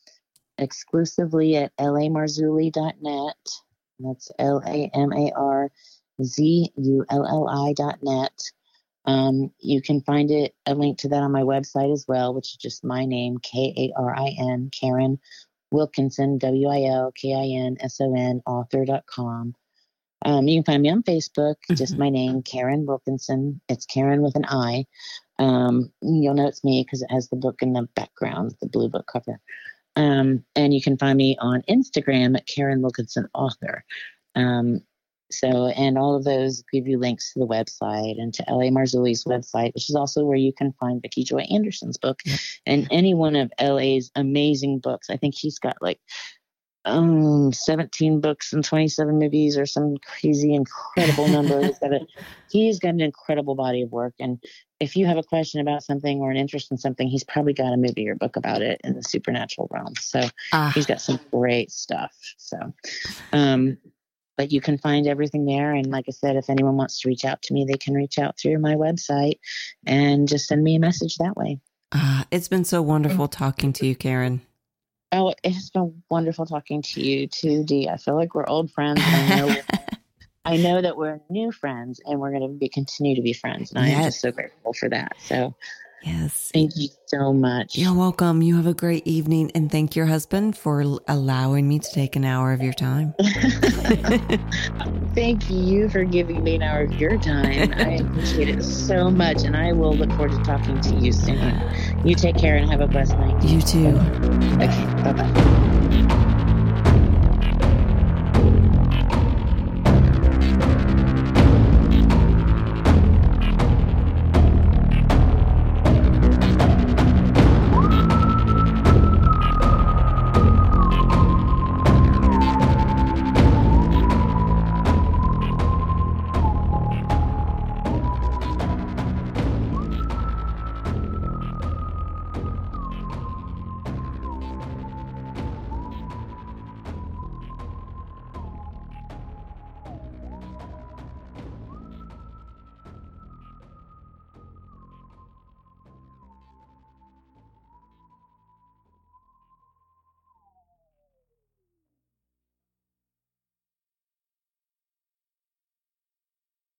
[SPEAKER 2] exclusively at lamarzulli.net. That's L A M A R Z U L L I dot net. Um, you can find it a link to that on my website as well, which is just my name, K A R I N, Karin Wilkinson, W I L K I N S O N, author.com. Um, you can find me on Facebook, mm-hmm. just my name, Karin Wilkinson. It's Karin with an I. Um, you'll know it's me because it has the book in the background, the blue book cover. Um, and you can find me on Instagram at Karin Wilkinson Author. Um, so, and all of those give you links to the website and to L.A. Marzulli's website, which is also where you can find Vicki Joy Anderson's book and any one of L.A.'s amazing books. I think he's got like um 17 books and 27 movies or some crazy incredible number he's got a he's got an incredible body of work and if you have a question about something or an interest in something he's probably got a movie or book about it in the supernatural realm so uh, he's got some great stuff so um but you can find everything there. And like I said, if anyone wants to reach out to me, they can reach out through my website and just send me a message that way.
[SPEAKER 1] Uh, it's been so wonderful talking to you, Karin.
[SPEAKER 2] Oh, it has been wonderful talking to you too, Dee. I feel like we're old friends. I know, I know that we're new friends, and we're going to be continue to be friends. And yes. I am just so grateful for that. So
[SPEAKER 1] Yes.
[SPEAKER 2] Thank you so much.
[SPEAKER 1] You're welcome. You have a great evening and thank your husband for allowing me to take an hour of your time.
[SPEAKER 2] thank you for giving me an hour of your time. I appreciate it so much and I will look forward to talking to you soon. You take care and have a blessed night.
[SPEAKER 1] You too.
[SPEAKER 2] Okay. Bye bye.